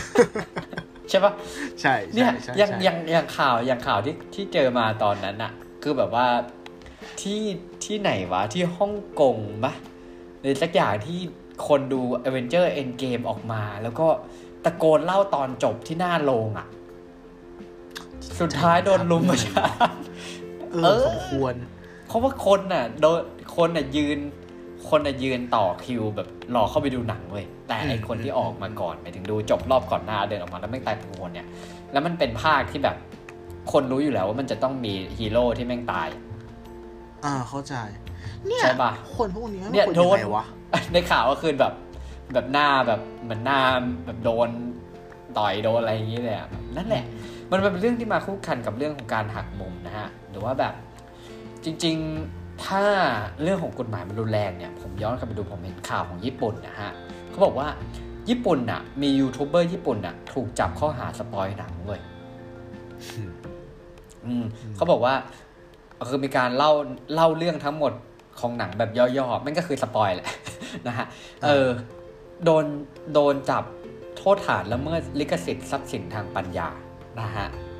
[SPEAKER 2] ใช่ปะ
[SPEAKER 1] ใช่
[SPEAKER 2] เนี่ย
[SPEAKER 1] ใช่
[SPEAKER 2] อย่าง
[SPEAKER 1] ใช่
[SPEAKER 2] อย่างอย่างข่าวอย่างข่าวที่ที่เจอมาตอนนั้นอะคือแบบว่าที่ที่ไหนวะที่ฮ่องกงปะหรือสักอย่างที่คนดู a v e n g e r Endgame ออกมา แล้วก็ตะโกนเล่าตอนจบที่หน้าโรงอะสุดท้ายโดนลุมประชา
[SPEAKER 1] เอ
[SPEAKER 2] เอ
[SPEAKER 1] อ
[SPEAKER 2] อ
[SPEAKER 1] สมควร
[SPEAKER 2] เพราะว่าคนน่ะโดนคนน่ะยืน คนน่ะยืนต่อคิวแบบรอเข้าไปดูหนังเว้ยแต่ไอ
[SPEAKER 1] อืม
[SPEAKER 2] คนที่ออกมาก่อนหมายถึงดูจบรอบก่อนหน้าเดินออกมาแล้วไม่งตายเป็นคนเนี่ย แล้วมันเป็นภาคที่แบบคนรู้อยู่แล้วว่ามันจะต้องมีฮีโร่ที่แม่งตาย
[SPEAKER 1] อ่าเข้าใจเนี่ย
[SPEAKER 2] ใช่ปะ
[SPEAKER 1] คนพวกนี้
[SPEAKER 2] เนี่ย
[SPEAKER 1] มัน
[SPEAKER 2] โด
[SPEAKER 1] คน
[SPEAKER 2] น
[SPEAKER 1] ยังไงวะ
[SPEAKER 2] ในข่าวก็คือแบบแบบหน้าแบบเหมือนหน้าแบบโดนต่อยโดนอะไรอย่างนี้เลยอะนั่นแหละ มันเป็นเรื่องที่มาคู่กันกับเรื่องของการหักมุมนะฮะหรือว่าแบบจริง ๆ ถ้าเรื่องของกฎหมายมันรุนแรงเนี่ยผมย้อนกลับไปดูผมเห็นข่าวของญี่ปุ่นนะฮะเขาบอกว่าญี่ปุ่นน่ะ มียูทูบเบอร์ญี่ปุ่นน่ะ ถูกจับข้อหาสปอยหนังเว้ยอืมเขาบอกว่าคือมีการเล่าเล่าเรื่องทั้งหมดของหนังแบบย่อๆมันก็คือสปอยแหละนะฮะเออโดนโดนจับโทษฐานละเมิดลิขสิทธิ์ทรัพย์สินทางปัญญานะฮะ
[SPEAKER 1] อ่า
[SPEAKER 2] นะ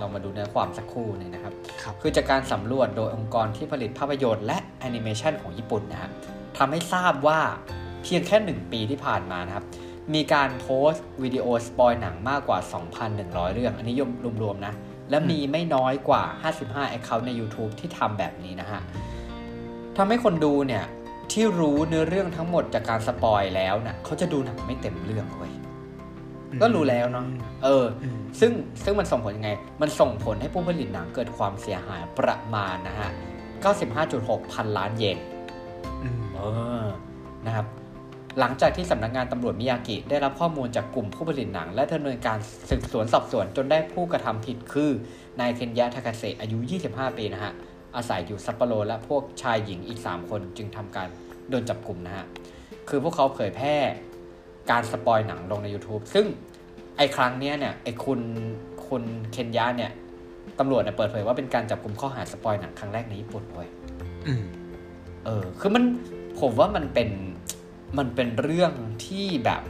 [SPEAKER 2] ลองมาดูเนื้อความสักครู่หนึงนะครับ
[SPEAKER 1] ครับ
[SPEAKER 2] คือจากการสำรวจโดยองค์กรที่ผลิตภาพยนตร์และแอนิเมชันของญี่ปุ่นนะฮะทำให้ทราบว่าเพียงแค่หนึ่งปีที่ผ่านมานะครับ มีการโพสต์วิดีโอสปอยหนังมากกว่า 2,100 เรื่อง อันนี้ยมรวมๆนะ และมีไม่น้อยกว่า 55 Account ใน YouTube ที่ทำแบบนี้นะฮะทำให้คนดูเนี่ยที่รู้เนื้อเรื่องทั้งหมดจากการสปอยแล้วเนี่ยเขาจะดูหนังไม่เต็มเรื่องเว้ย ก็รู้แล้วเนาะเออ
[SPEAKER 1] อืม
[SPEAKER 2] ซึ่งซึ่งมันส่งผลยังไง มันส่งผลให้ผู้ผลิตหนังเกิดความเสียหายประมาณนะฮะ 95.6 พันล้านเยน
[SPEAKER 1] อืม
[SPEAKER 2] เออนะครับ หลังจากที่สำนักงานตำรวจมิยากิได้รับข้อมูลจากกลุ่มผู้ผลิตหนัง และดำเนินการสืบสวนสอบสวนจนได้ผู้กระทำผิดคือนายเคนยะทากาเซอายุ 25 ปีนะฮะ อาศัยอยู่ซัปโปโรและพวกชายหญิงอีก 3 คนจึงทำการโดนจับกลุ่มนะฮะ คือพวกเขาเผยแพร่ การสปอยหนังลงใน YouTube ซึ่งไอ้ครั้งเนี้ยเนี่ยไอ้คุณคุณเคนยะเนี่ยตำรวจเนี่ยเปิดเผยว่าเป็นการจับกลุ่มข้อหาสปอยหนังครั้งแรกในญี่ปุ่นด้วย
[SPEAKER 1] อืม
[SPEAKER 2] เออ คือมันผมว่ามันเป็นมันเป็นเรื่องที่แบบ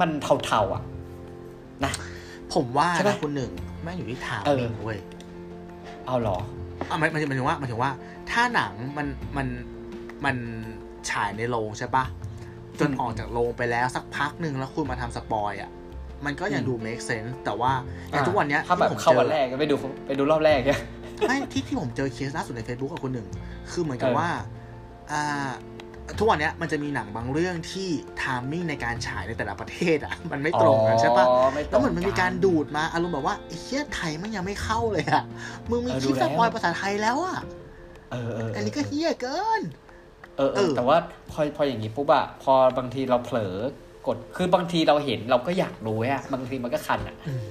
[SPEAKER 2] มันเทาๆอะ นะ
[SPEAKER 1] ผมว่า
[SPEAKER 2] ใช่ไหม
[SPEAKER 1] นะคุณหนึ่งแม่งอยู่ที่ทาง
[SPEAKER 2] เออ
[SPEAKER 1] มิ่งเว้ย
[SPEAKER 2] เอาเหรอ
[SPEAKER 1] อะหมายหมายหมายถึงว่าหมายถึงว่า ถ้าหนังมันมันมันฉายในโรงใช่ปะ จน
[SPEAKER 2] อืม
[SPEAKER 1] ออกจากโรงไปแล้วสักพักหนึ่งแล้วคุณมาทำสปอยอะมันก็ยัง
[SPEAKER 2] อืม
[SPEAKER 1] ดู make sense แต่ว่าอย่างทุกวันเนี้ย
[SPEAKER 2] ถ้าแบบ
[SPEAKER 1] ที่ผม
[SPEAKER 2] เข้า
[SPEAKER 1] เจ
[SPEAKER 2] วัน
[SPEAKER 1] อ
[SPEAKER 2] แรกก็ไปดูไปดูรอบแรกเนี่ย
[SPEAKER 1] ไม่ที่ที่ผมเจอเคสล่าสุดใน Facebook กับคนหนึ่ง คือเหมือนกับ
[SPEAKER 2] เออ
[SPEAKER 1] ว่าอ่าทุกวันเนี้ยมันจะมีหนังบางเรื่องที่ทามมิ่งในการฉายในแต่ละประเทศอะ มันไม่ตรงกันใช่ปะ
[SPEAKER 2] อ๋อไม่ต
[SPEAKER 1] แล้
[SPEAKER 2] ร
[SPEAKER 1] ว
[SPEAKER 2] ง
[SPEAKER 1] เหมือนมันมีการดูดมา อารมณ์แบบว่าไอ้เฮียไทยมันยังไม่เข้าเลยอะ มึงมี
[SPEAKER 2] เออ
[SPEAKER 1] คลิป
[SPEAKER 2] ดู
[SPEAKER 1] ส
[SPEAKER 2] แล้ว
[SPEAKER 1] ปอยภาษาไทยแล้วอะ
[SPEAKER 2] เออเออเอั
[SPEAKER 1] นนี้ก็เฮียเกิน
[SPEAKER 2] เออเอ
[SPEAKER 1] เอ
[SPEAKER 2] อ
[SPEAKER 1] อ
[SPEAKER 2] แต่ว่าพอพออย่างนี้ปุ๊บอะพอบางทีเราเผลอกดคือบางทีเราเห็นเราก็อยากรู้อะบางทีมันก็คันอะ
[SPEAKER 1] อืม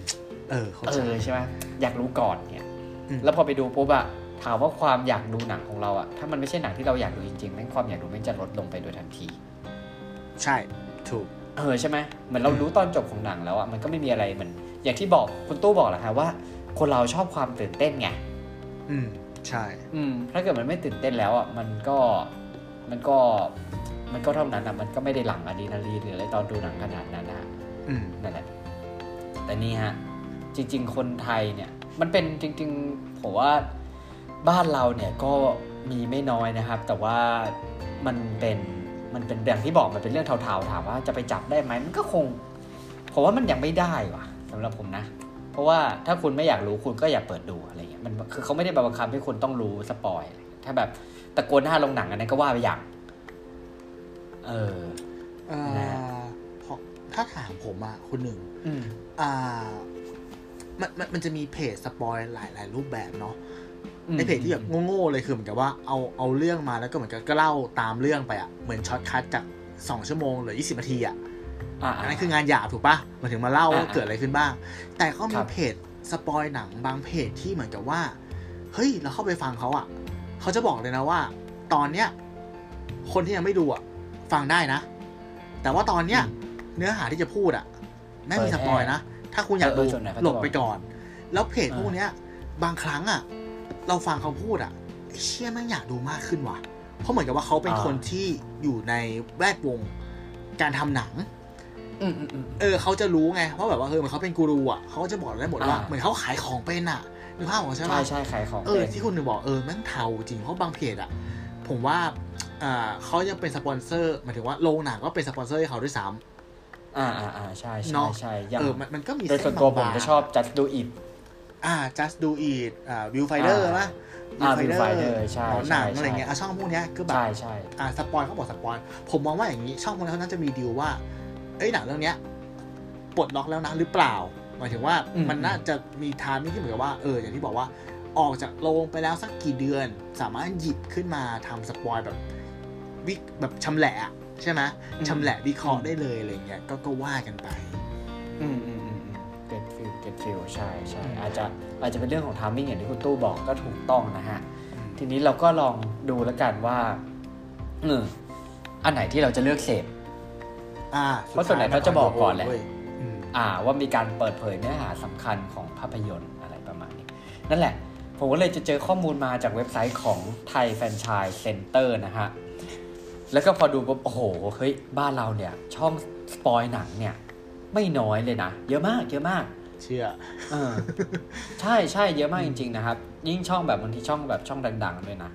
[SPEAKER 1] เออเข้า
[SPEAKER 2] เอ
[SPEAKER 1] ใจ
[SPEAKER 2] อใช่ไหมอยากรู้ก่อนเนี่ย
[SPEAKER 1] อืม
[SPEAKER 2] แล้วพอไปดูปุ๊บอะถามว่าความอยากดูหนังของเราอะถ้ามันไม่ใช่หนังที่เราอยากดูจริงๆแม่งความอยากดูแม่งจะลดลงไปโดยทันที
[SPEAKER 1] ใช่ถูก
[SPEAKER 2] เออใช่ไหมเหมือนเรารู้ตอนจบของหนังแล้วอะมันก็ไม่มีอะไรเหมือนอย่างที่บอกคุณตู้บอกแหละครับว่า คนเราชอบความตื่นเต้นไง
[SPEAKER 1] อืมใช่
[SPEAKER 2] อืมถ้าเกิดมันไม่ตื่นเต้นแล้วอะมันก็ มันก็มันก็เท่านั้นอะมันก็ไม่ได้หลั่งอะดรีนาลีนหรืออะไรตอนดูหนังขนาดนั้นนะ
[SPEAKER 1] อืม
[SPEAKER 2] นั่นแหละแต่นี่ฮะ จริง ๆ คนไทยเนี่ย มันเป็นจริง ๆ ผมว่าบ้านเราเนี่ยก็มีไม่น้อยนะครับ แต่ว่ามันเป็นมันเป็นอย่างที่บอกมันเป็นเรื่องเทาๆถามว่าจะไปจับได้ไหมมันก็คงผมว่ามันยังไม่ได้ว่ะสำหรับผมนะ เพราะว่าถ้าคุณไม่อยากรู้คุณก็อย่าเปิดดูอะไรเงี้ยมันคือเขาไม่ได้บังคับให้คุณต้องรู้สปอยอะไรเงี้ยถ้าแบบ ตะโกนหน้าโรงหนังอันนั้นก็ว่าไปอย่าง เออ
[SPEAKER 1] เอ่
[SPEAKER 2] นะ
[SPEAKER 1] อพอถ้าถามผมอะคุณหนึ่ง
[SPEAKER 2] อืม
[SPEAKER 1] อ่า มันมันมันจะมีเพจสปอยหลายหลายรูปแบบเนาะ
[SPEAKER 2] อืม
[SPEAKER 1] ในเพจที่แบบโง่ๆเลยคือเหมือนกับว่าเอาเอาเรื่องมาแล้วก็เหมือนกับก็เล่าตามเรื่องไปอะเหมือน shortcut จากสองชั่วโมงหรือยี่สิบนาทีอะ
[SPEAKER 2] อ่า
[SPEAKER 1] อันนั้นคืองานหยาบถูกปะมาถึงมาเล่าว่า
[SPEAKER 2] อ่า
[SPEAKER 1] เกิดอะไรขึ้นบ้าง แต่ก็
[SPEAKER 2] ค
[SPEAKER 1] มี
[SPEAKER 2] รับ
[SPEAKER 1] เพจสปอยหนังบางเพจที่เหมือนกับว่า เฮ้ยเราเข้าไปฟังเขาอะ เขาจะบอกเลยนะว่า ตอนเนี้ยคนที่ยังไม่ดูอะฟังได้นะ แต่ว่าตอนเนี้ยเนื้อหาที่จะพูดอะแม่งมี
[SPEAKER 2] เปิ
[SPEAKER 1] ส
[SPEAKER 2] ด
[SPEAKER 1] ปอย
[SPEAKER 2] แน่
[SPEAKER 1] นะ ถ้าคุณอยากดู
[SPEAKER 2] เออส่วนไหนเขาจะ
[SPEAKER 1] หลบ
[SPEAKER 2] บอก
[SPEAKER 1] ไปก่อน แล้วเพจ
[SPEAKER 2] อ่า
[SPEAKER 1] พวกเนี้ย บางครั้งอะเราฟังเขาพูดอะไอ้เชี่ยแม่งอยากดูมากขึ้นว่ะ เพราะเหมือนกับว่าเขาเป็น
[SPEAKER 2] อ่า
[SPEAKER 1] คนที่อยู่ในแวดวงการทำหนัง
[SPEAKER 2] อืมอืมอืม
[SPEAKER 1] เออเขาจะรู้ไงว่าแบบว่าเออเหมือนเขาเป็นกูรูอะเขาก็จะบอกได้หมดว่า
[SPEAKER 2] อ่า
[SPEAKER 1] เหมือนเขาขายของเป็นอะ นึกภาพออกใช่ไหม
[SPEAKER 2] ใช่ใช่ขายของ
[SPEAKER 1] เออ
[SPEAKER 2] เป็น
[SPEAKER 1] ที่คุณหนึ่งบอกเออแม่งเทาจริงเพราะบางเพจอะ ผมว่าอ่าเขายังเป็นสปอนเซอร์หมายถึงว่าโรงหนังก็เป็นสปอนเซอร์ให้เขาด้วยซ้
[SPEAKER 2] อ่าอ่าอ่าใช่
[SPEAKER 1] เน
[SPEAKER 2] ใช่
[SPEAKER 1] อะ
[SPEAKER 2] ใช่ำยัง
[SPEAKER 1] เออมันมันก็มี
[SPEAKER 2] โดยส่วนตัวผม
[SPEAKER 1] บางๆ
[SPEAKER 2] จะชอบ just do it
[SPEAKER 1] อ่า just do it อ่า Viewfinder
[SPEAKER 2] อ่า
[SPEAKER 1] ป่ะ
[SPEAKER 2] อ่า Viewfinder ใช่
[SPEAKER 1] หมอหนัง
[SPEAKER 2] ใช่
[SPEAKER 1] อะไรเงี้ย
[SPEAKER 2] ใช่
[SPEAKER 1] อะช่องพวกเนี้ยคือแบบ
[SPEAKER 2] ใช่ใช่
[SPEAKER 1] อ่าสปอยเขาบอกสปอยผมมองว่าอย่างนี้ช่องพวกนี้เขาน่าจะมีดีลว่าเอ้ยหนังเรื่องเนี้ยปลดล็อกแล้วนะหรือเปล่า หมายถึงว่า
[SPEAKER 2] อืม
[SPEAKER 1] มันน่าจะมี timing ที่เหมือนกับว่าเอออย่างที่บอกว่าออกจากโรงไปแล้วสักกี่เดือน สามารถหยิบขึ้นมาทำสปอยแบบวิแบบชำแหละอะใช่ไหมชำแหละวิเคราะห์ได้เลยอะไรเงี้ยก็ก็ว่ากันไป
[SPEAKER 2] อืมอืมอืม get feel get feel ใช่ใช่อาจจะอาจจะเป็นเรื่องของ timing อย่างที่คุณตู้บอกก็ถูกต้องนะฮะ ทีนี้เราก็ลองดูแล้วกันว่าเอออันไหนที่เราจะเลือกเสพ
[SPEAKER 1] อ่า
[SPEAKER 2] เพราะส่วนใหญ่เขาจะบอกก่อนแหละ
[SPEAKER 1] เว้ยอืม
[SPEAKER 2] อ่าว่ามีการเปิดเผยเนื้อหาสำคัญของภาพยนตร์อะไรประมาณนี้ นั่นแหละ ผมก็เลยจะเจอข้อมูลมาจากเว็บไซต์ของ Thai Franchise Center นะฮะ แล้วก็พอดูปุ๊บโอ้โหเฮ้ยบ้านเราเนี่ยช่องสปอยหนังเนี่ยไม่น้อยเลยนะ เยอะมาก เยอะมาก
[SPEAKER 1] เชื่อ
[SPEAKER 2] เออใช่ใช่เยอะมากจริง ๆ นะครับ ยิ่งช่องแบบบางทีช่องแบบช่องดัง ๆ ด้วยนะ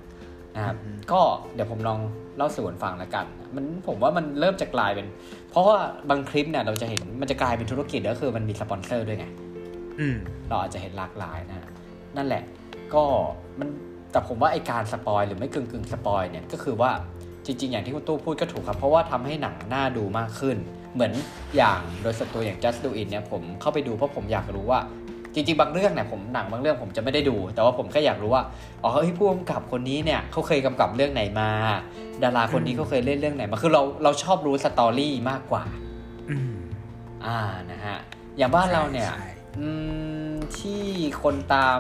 [SPEAKER 2] นะครับ
[SPEAKER 1] อืม
[SPEAKER 2] ก็เดี๋ยวผมลอง เล่าสู่กันฟังแล้วกันมันผมว่ามันเริ่มจะกลายเป็น เพราะว่าบางคลิปเนี่ยเราจะเห็นมันจะกลายเป็นธุรกิจก็คือมันมีสปอนเซอร์ด้วยไง
[SPEAKER 1] อืม
[SPEAKER 2] เราอาจจะเห็นหลากหลายนะ นั่นแหละ ก็มันแต่ผมว่าไอการสปอยหรือไม่กึ่งกึ่งๆสปอยเนี่ยก็คือว่าจริง ๆ อย่างที่คุณตู้พูดก็ถูกครับ เพราะว่าทำให้หนังน่าดูมากขึ้น เหมือนอย่างโดยส่วนตัวอย่าง just do it เนี่ยผมเข้าไปดูเพราะผมอยากรู้ว่า จริงๆ บางเรื่องเนี่ยผมหนังบางเรื่องผมจะไม่ได้ดู แต่ว่าผมแค่อยากรู้ว่าอ๋อเฮ้ยผู้กำกับคนนี้เนี่ยเขาเคยกำกับเรื่องไหนมา ดาราคนนี้เขาเคยเล่นเรื่องไหนมาคือเราเราชอบรู้สตอรี่มากกว่า
[SPEAKER 1] อืม
[SPEAKER 2] อ่านะฮะอย่างบ้านเราเนี่ย
[SPEAKER 1] ใช่
[SPEAKER 2] อืมที่คนตาม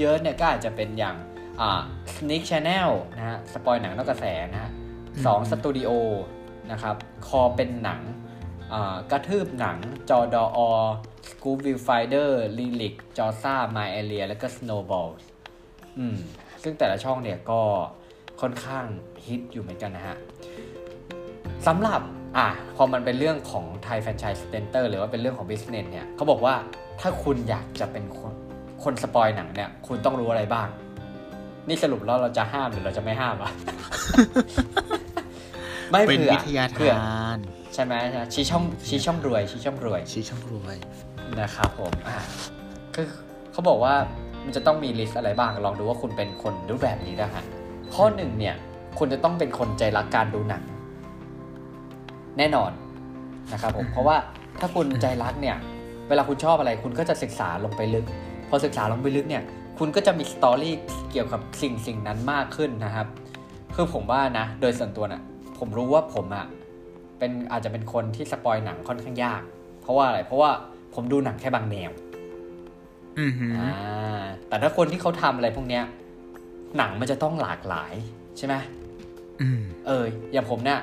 [SPEAKER 2] เยอะๆเนี่ยก็อาจจะเป็นอย่างอ่า Sneak Channel นะฮะสปอยหนังนอกกระแสนะฮะสองสตูดิโอนะครับคอเป็นหนังอ่า กระทืบหนังจอดอ Scoop Viewfinder Lyric จอซ่า My Area แล้วก็ Snowball อืมซึ่งแต่ละช่องเนี่ยก็ค่อนข้างฮิตอยู่เหมือนกันนะฮะสำหรับอะพอมันเป็นเรื่องของ Thai Franchise Center หรือว่าเป็นเรื่องของ business เนี่ยเขาบอกว่าถ้าคุณอยากจะเป็นคนคนสปอยหนังเนี่ย คุณต้องรู้อะไรบ้าง นี่สรุปแล้วเราจะห้ามหรือเราจะไม่ห้ามวะไม่
[SPEAKER 1] เป็น
[SPEAKER 2] เผื่อ
[SPEAKER 1] วิทยา
[SPEAKER 2] เผื่อ
[SPEAKER 1] ทาน
[SPEAKER 2] ใช่ไหมชี้ช่องชี้ช่องรวยชี้ช่องรวย
[SPEAKER 1] ชี้ช่องรวย
[SPEAKER 2] นะครับผมอ่าคือเขาบอกว่ามันจะต้องมีลิสต์อะไรบ้างลองดูว่าคุณเป็นคนรูปแบบนี้นะฮะข้อหนึ่งเนี่ยคุณจะต้องเป็นคนใจรักการดูหนัง แน่นอนนะครับผมเพราะว่าถ้าคุณใจรักเนี่ยเวลาคุณชอบอะไร คุณก็จะศึกษาลงไปลึก พอศึกษาลงไปลึกเนี่ยคุณก็จะมีสตอรี่เกี่ยวกับสิ่งสิ่งนั้นมากขึ้นนะครับคือผมว่านะ โดยส่วนตัวน่ะผมรู้ว่าผมอะ เป็นอาจจะเป็นคนที่สปอยหนังค่อนข้างยาก เพราะว่าอะไร เพราะว่าผมดูหนังแค่บางแนว
[SPEAKER 1] อือหือ
[SPEAKER 2] อ่าแต่ถ้าคนที่เขาทำอะไรพวกเนี้ย หนังมันจะต้องหลากหลายใช่ไหม
[SPEAKER 1] อืม
[SPEAKER 2] เอออย่างผมเนี่ย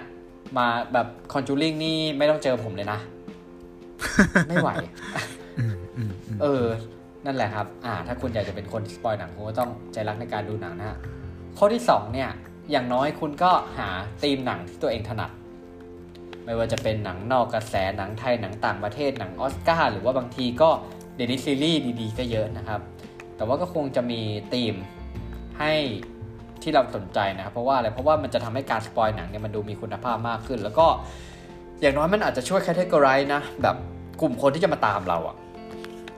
[SPEAKER 2] มาแบบคอนจูริงนี่ไม่ต้องเจอผมเลยนะ ไม่ไหว
[SPEAKER 1] อืมอืมอืม
[SPEAKER 2] เออ นั่นแหละครับ อ่า ถ้าคุณอยากจะเป็นคนสปอยหนังคุณก็ต้องใจรักในการดูหนังนะฮะข้อที่สองเนี่ย อย่างน้อยคุณก็หาธีมหนังที่ตัวเองถนัด ไม่ว่าจะเป็นหนังนอกกระแสหนังไทยหนังต่างประเทศหนังออสการ์หรือว่าบางทีก็เดี๋ยวนี้ซีรีส์ดีๆ ก็เยอะนะครับ แต่ว่าก็คงจะมีธีมให้ที่เราสนใจนะครับเพราะว่าอะไรเพราะว่ามันจะทำให้การสปอยหนังเนี่ยมันดูมีคุณภาพมากขึ้น แล้วก็อย่างน้อยมันอาจจะช่วย categorize นะแบบกลุ่มคนที่จะมาตามเราอะ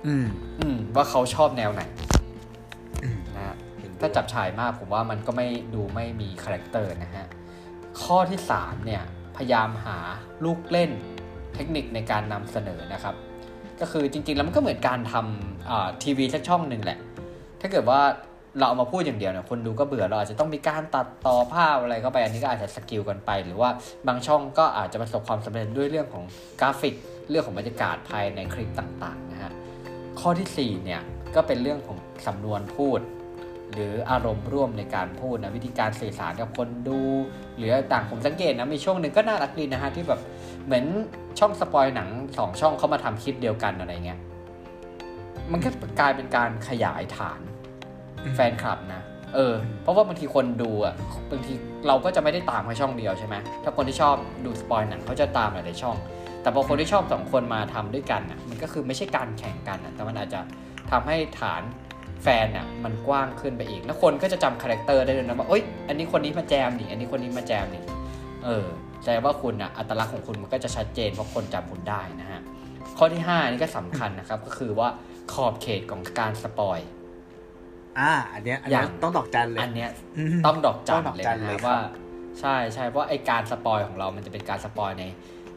[SPEAKER 1] อืม
[SPEAKER 2] อืม ว่าเขาชอบแนวไหน
[SPEAKER 1] อืม
[SPEAKER 2] นะฮะ
[SPEAKER 1] เห็นด้วย
[SPEAKER 2] ถ้าจับฉ่ายมากผมว่ามันก็ไม่ดูไม่มีคาแรคเตอร์นะฮะ ข้อที่3เนี่ย พยายามหาลูกเล่นเทคนิคในการนำเสนอนะครับ ก็คือจริงๆแล้วมันก็เหมือนการทำทีวีสักช่องหนึ่งแหละ ถ้าเกิดว่าเราเอามาพูดอย่างเดียวเนี่ยคนดูก็เบื่อเราอาจจะต้องมีการตัดต่อภาพอะไรเข้าไปอันนี้ก็อาจจะ skill กันไป หรือว่าบางช่องก็อาจจะประสบความสำเร็จด้วยเรื่องของกราฟิก เรื่องของบรรยากาศภายในคลิปต่างๆนะฮะข้อที่4เนี่ยก็เป็นเรื่องของสำนวนพูด หรืออารมณ์ร่วมในการพูดนะวิธีการสื่อสารกับคนดู หรือต่างผมสังเกตนะมีช่วงหนึ่งก็น่ารักดีนะฮะที่แบบเหมือนช่องสปอยหนังสองช่องเขามาทำคลิปเดียวกันอะไรเงี้ยมันก็กลายเป็นการขยายฐานแฟนคลับนะเออเพราะว่าบางทีคนดูอะบางทีเราก็จะไม่ได้ตามแค่ช่องเดียวใช่ไหมถ้าคนที่ชอบดูสปอยหนังเขาจะตามหลายๆช่อง แต่พอคนที่ชอบสองคนมาทำด้วยกันอะมันก็คือไม่ใช่การแข่งกันอะแต่มันอาจจะทำให้ฐาน แฟนอะมันกว้างขึ้นไปอีก แล้วคนก็จะจำคาแรคเตอร์ได้เลยนะว่าเอ้ยอันนี้คนนี้มาแจมนี่อันนี้คนนี้มาแจมนี่เออแสดงว่าคุณอะอัตลักษณ์ของคุณมันก็จะชัดเจนเพราะคนจำคุณได้นะฮะข้อที่5นี่ก็สำคัญนะครับก็คือว่าขอบเขตของการสปอย
[SPEAKER 1] อ่าอันเนี้ยอัน
[SPEAKER 2] อย่า
[SPEAKER 1] เนี้
[SPEAKER 2] ง
[SPEAKER 1] ยต้องดอกจันเลย
[SPEAKER 2] อันเนี้ย
[SPEAKER 1] ม
[SPEAKER 2] ต้องดอกจั
[SPEAKER 1] ต้อนงดอก
[SPEAKER 2] เลย
[SPEAKER 1] จัน
[SPEAKER 2] นะ
[SPEAKER 1] เลย
[SPEAKER 2] ฮะ
[SPEAKER 1] ครับ
[SPEAKER 2] ว่า ใช่ใช่เพราะไอการสปอยของเรามันจะเป็นการสปอยใน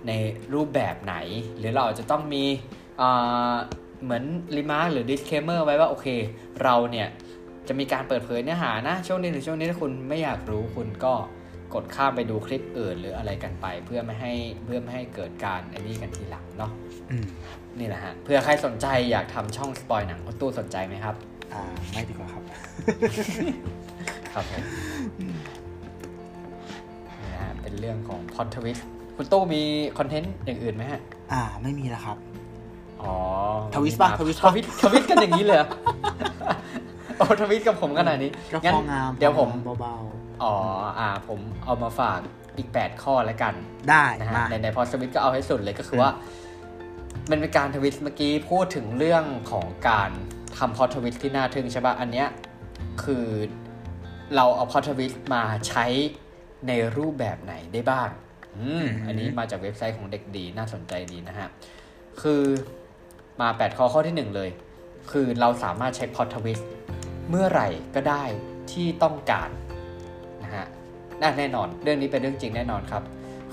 [SPEAKER 2] ในรูปแบบไหน หรือเราจะต้องมีอ่า เหมือน remark หรือ disclaimer ไว้ว่าโอเค เราเนี่ยจะมีการเปิดเผยเนื้อหานะ ช่วงนี้หรือช่วงนี้ถ้าคุณไม่อยากรู้คุณก็กดข้ามไปดูคลิปอื่นหรืออะไรกันไป เพื่อไม่ให้เพื่อไม่ให้เกิดการไอ้นี่กันทีหลังเนาะ
[SPEAKER 1] อืม
[SPEAKER 2] นี่แหละฮะเพื่อใครสนใจอยากทำช่องสปอยหนังคุณตู้สนใจไหมครับ
[SPEAKER 1] อ่าไม่ดีกว่าครับ
[SPEAKER 2] ครับผมนี่นะฮะเป็นเรื่องของพอดทวิสคุณตู้มีคอนเทนต์อย่างอื่นไหมฮะ
[SPEAKER 1] อ่า ไม่มีแล้วครับ
[SPEAKER 2] อ๋อ
[SPEAKER 1] ทวิสปะทวิส
[SPEAKER 2] ท
[SPEAKER 1] ปะ
[SPEAKER 2] วิสทวิสกันอย่างนี้เลยเหรอโอ้ทวิสกับผมขนาดนี้
[SPEAKER 1] ก็
[SPEAKER 2] งั้น
[SPEAKER 1] พองาม
[SPEAKER 2] เดี๋ยวผม
[SPEAKER 1] เบา
[SPEAKER 2] อ๋ออ่าผมเอามาฝากอีก 8 ข้อแล้วกัน
[SPEAKER 1] ๆได้
[SPEAKER 2] นะฮะ
[SPEAKER 1] มา
[SPEAKER 2] ในในพอสวิตก็เอาให้สุดเลยก็คือว่า มันเป็นการทวิตเมื่อกี้พูดถึงเรื่องของการทำพอทวิตที่น่าทึ่งใช่ป่ะ อันเนี้ยคือเราเอาพอทวิตมาใช้ในรูปแบบไหนได้บ้าง อืม อันนี้มาจากเว็บไซต์ของเด็กดีน่าสนใจดีนะฮะ คือ มา 8 ข้อข้อที่ 1 เลย คือเราสามารถใช้พอทวิตเมื่อไหร่ก็ได้ที่ต้องการนะฮะน่าแน่นอน เรื่องนี้เป็นเรื่องจริงแน่นอนครับ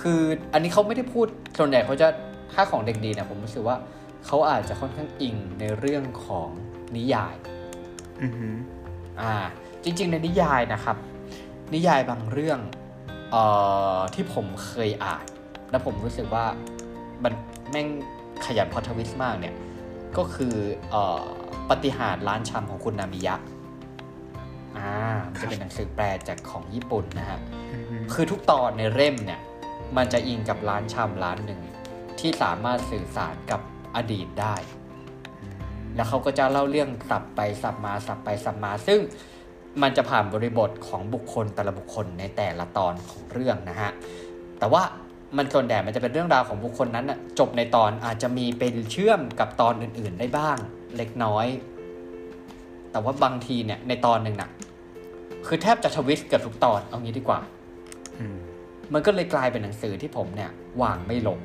[SPEAKER 2] คืออันนี้เขาไม่ได้พูดส่วนใหญ่เขาจะถ้าของเด็กดีนะผมรู้สึกว่าเขาอาจจะค่อนข้างอิงในเรื่องของนิยาย
[SPEAKER 1] อือหือ
[SPEAKER 2] อ่า จริง ๆ ในนิยายนะครับ นิยายบางเรื่องเอ่อที่ผมเคยอ่าน แล้วผมรู้สึกว่ามันแม่งขยันพล็อตทวิสต์มากเนี่ย ก็คือเอ่อปฏิหารย์ร้านชำของคุณนามิยะอ่ามันจะเป็นหนังสือแปลจากของญี่ปุ่นนะฮะ
[SPEAKER 1] อือหือ
[SPEAKER 2] คือทุกตอนในเล่มเนี่ย มันจะอิงกับร้านชำร้านหนึ่งที่สามารถสื่อสารกับอดีตได้ แล้วเขาก็จะเล่าเรื่องสับไปสับมาสับไปสับมา ซึ่งมันจะผ่านบริบทของบุคคลแต่ละบุคคลในแต่ละตอนของเรื่องนะฮะ แต่ว่า มันส่วนใหญ่มันจะเป็นเรื่องราวของบุคคลนั้นน่ะจบในตอนอาจจะมีเป็นเชื่อมกับตอนอื่น ๆ ได้บ้าง เล็กน้อย แต่ว่าบางทีเนี่ย ในตอนหนึ่งน่ะคือแทบจะทวิสต์เกือบทุกตอนเอางี้ดีกว่า
[SPEAKER 1] อืม
[SPEAKER 2] มันก็เลยกลายเป็นหนังสือที่ผมเนี่ย วางไม่ลง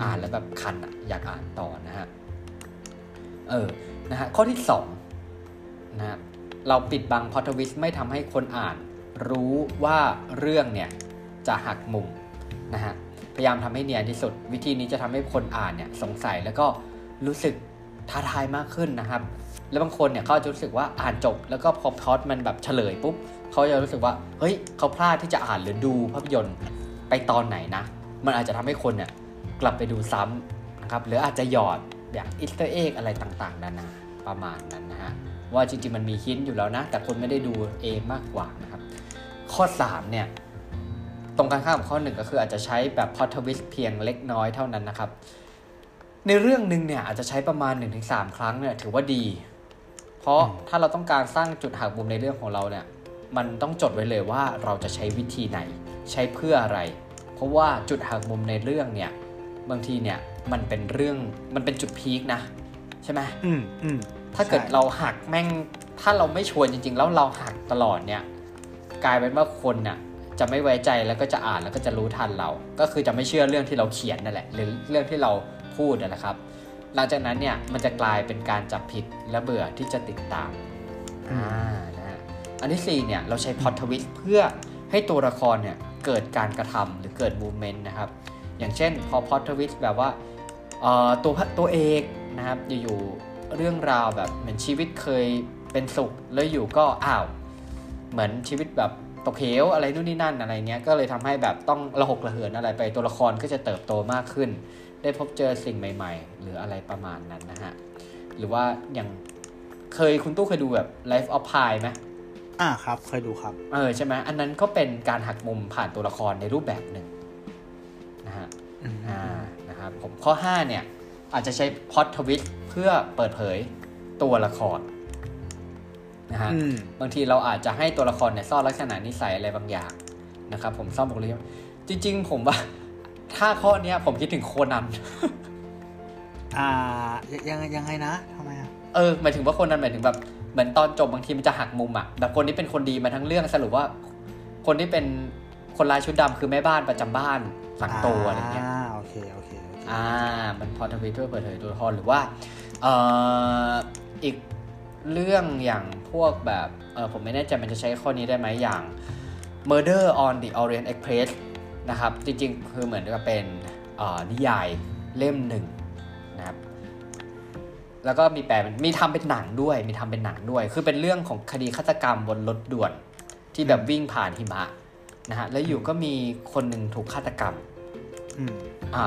[SPEAKER 2] อ่านแล้วแบบคันอะอยากอ่านต่อนะฮะ เออ นะฮะ ข้อที่สองนะฮะเราปิดบังพอทวิสไม่ทำให้คนอ่าน รู้ว่าเรื่องเนี่ย จะหักมุม นะฮะพยายามทำให้เนียนที่สุด วิธีนี้จะทำให้คนอ่านเนี่ยสงสัยแล้วก็รู้สึกท้าทายมากขึ้นนะครับ แล้วบางคนเนี่ยเขาจะรู้สึกว่าอ่านจบ แล้วก็พอพล็อตมันแบบเฉลยปุ๊บเขาจะรู้สึกว่าเฮ้ยเขาพลาดที่จะอ่านหรือดูภาพยนตร์ไปตอนไหนนะ มันอาจจะทำให้คนเนี่ยกลับไปดูซ้ำนะครับหรืออาจจะหยอดอย่าง Easter egg อะไรต่างๆนานาประมาณนั้นนะฮะว่าจริงๆมันมี hint อยู่แล้วนะ แต่คนไม่ได้ดูเองมากกว่านะครับ ข้อ 3 เนี่ย ตรงกันข้ามกับข้อหนึ่งก็คืออาจจะใช้แบบ plot twist เพียงเล็กน้อยเท่านั้นนะครับ ในเรื่องหนึ่งเนี่ยอาจจะใช้ประมาณ 1-3 ครั้งเนี่ยถือว่าดี เพราะถ้าเราต้องการสร้างจุดหักมุมในเรื่องของเราเนี่ยมันต้องจดไว้เลยว่าเราจะใช้วิธีไหน ใช้เพื่ออะไร เพราะว่าจุดหักมุมในเรื่องเนี่ยบางทีเนี่ยมันเป็นเรื่องมันเป็นจุดพีคนะ ใช่ไหม
[SPEAKER 1] อืมอืม
[SPEAKER 2] ถ้าเกิด
[SPEAKER 1] ใช่
[SPEAKER 2] เราหักแม่งถ้าเราไม่ชวนจริง ๆ แล้วเราหักตลอดเนี่ย กลายเป็นว่าคนน่ะ จะไม่ไว้ใจแล้วก็จะอ่านแล้วก็จะรู้ทันเรา ก็คือจะไม่เชื่อเรื่องที่เราเขียนนั่นแหละ หรือเรื่องที่เราพูดนั่นแหละครับ หลังจากนั้นเนี่ยมันจะกลายเป็นการจับผิดและเบื่อที่จะติดตามอ่านะฮะอันที่สี่เนี่ยเราใช้พอ t ทวิสเพื่อให้ตัวละครเนี่ยเกิดการกระทำหรือเกิดมูเมนต์นะครับ อย่างเช่นพอพอ t ทวิสแบบว่าเอ่อตัวพระตัวเอกนะครับอยู่ๆเรื่องราวแบบเหมือนชีวิตเคยเป็นสุขแล้วอยู่ก็อ้าว เหมือนชีวิตแบบ ตกเหวอะไรนู่นนี่นั่นอะไรเงี้ยก็เลยทำให้แบบต้องระหกระเหินอะไรไปตัวละครก็จะเติบโตมากขึ้น ได้พบเจอสิ่งใหม่ ๆ หรืออะไรประมาณนั้นนะฮะหรือว่าอย่างเคยคุณตู้เคยดูแบบ Life of Pi ไหม
[SPEAKER 1] อ่าครับ เคยดูครับ
[SPEAKER 2] เออใช่ไหมอันนั้นก็เป็นการหักมุมผ่านตัวละครในรูปแบบหนึ่งนะฮะ
[SPEAKER 1] อืม
[SPEAKER 2] อ่านะครับผมข้อ 5 เนี่ย อาจจะใช้พอ t ทวิสเพื่อเปิดเผยตัวละคร นะฮะ
[SPEAKER 1] อืม
[SPEAKER 2] บางทีเราอาจจะให้ตัวละครเนี่ยซ่อนลักษณะนิสัยอะไรบางอย่างนะครับผมซ่อนบุคลิกจริง ๆ ผมว่า ถ้าข้อเนี้ยผมคิดถึงโคนัน
[SPEAKER 1] อ่ายังยังไงนะทำไมอะ
[SPEAKER 2] เออหมายถึงว่าโคนนั้นหมายถึงแบบเหมือนตอนจบบางทีมันจะหักมุมอะแบบคนที่เป็นคนดีมาทั้งเรื่องสรุปว่า คนที่เป็นคนลายชุดดำคือแม่บ้านประจำบ้านหลังโตอะไรเงี้ย
[SPEAKER 1] อ่าโอเคโอเคโอเค
[SPEAKER 2] อ่า มันพอทวิตเตอร์เปิดเผยตัวละครหรือว่าเอ่ออีกเรื่องอย่าง พวกแบบเออผมไม่แน่ใจมันจะใช้ข้อนี้ได้ไหมอย่าง Murder on the Orient Express นะครับ จริงๆ คือเหมือนกับเป็นเอ่อนิยายเล่มหนึ่งนะครับ แล้วก็มีแปลเป็นมีทำเป็นหนังด้วย มีทำเป็นหนังด้วย คือเป็นเรื่องของคดีฆาตกรรมบนรถด่วนที่แบบวิ่งผ่านหิมะนะฮะ แล้วอยู่ก็มีคนหนึ่งถูกฆาตกรรม
[SPEAKER 1] อืม
[SPEAKER 2] อ่า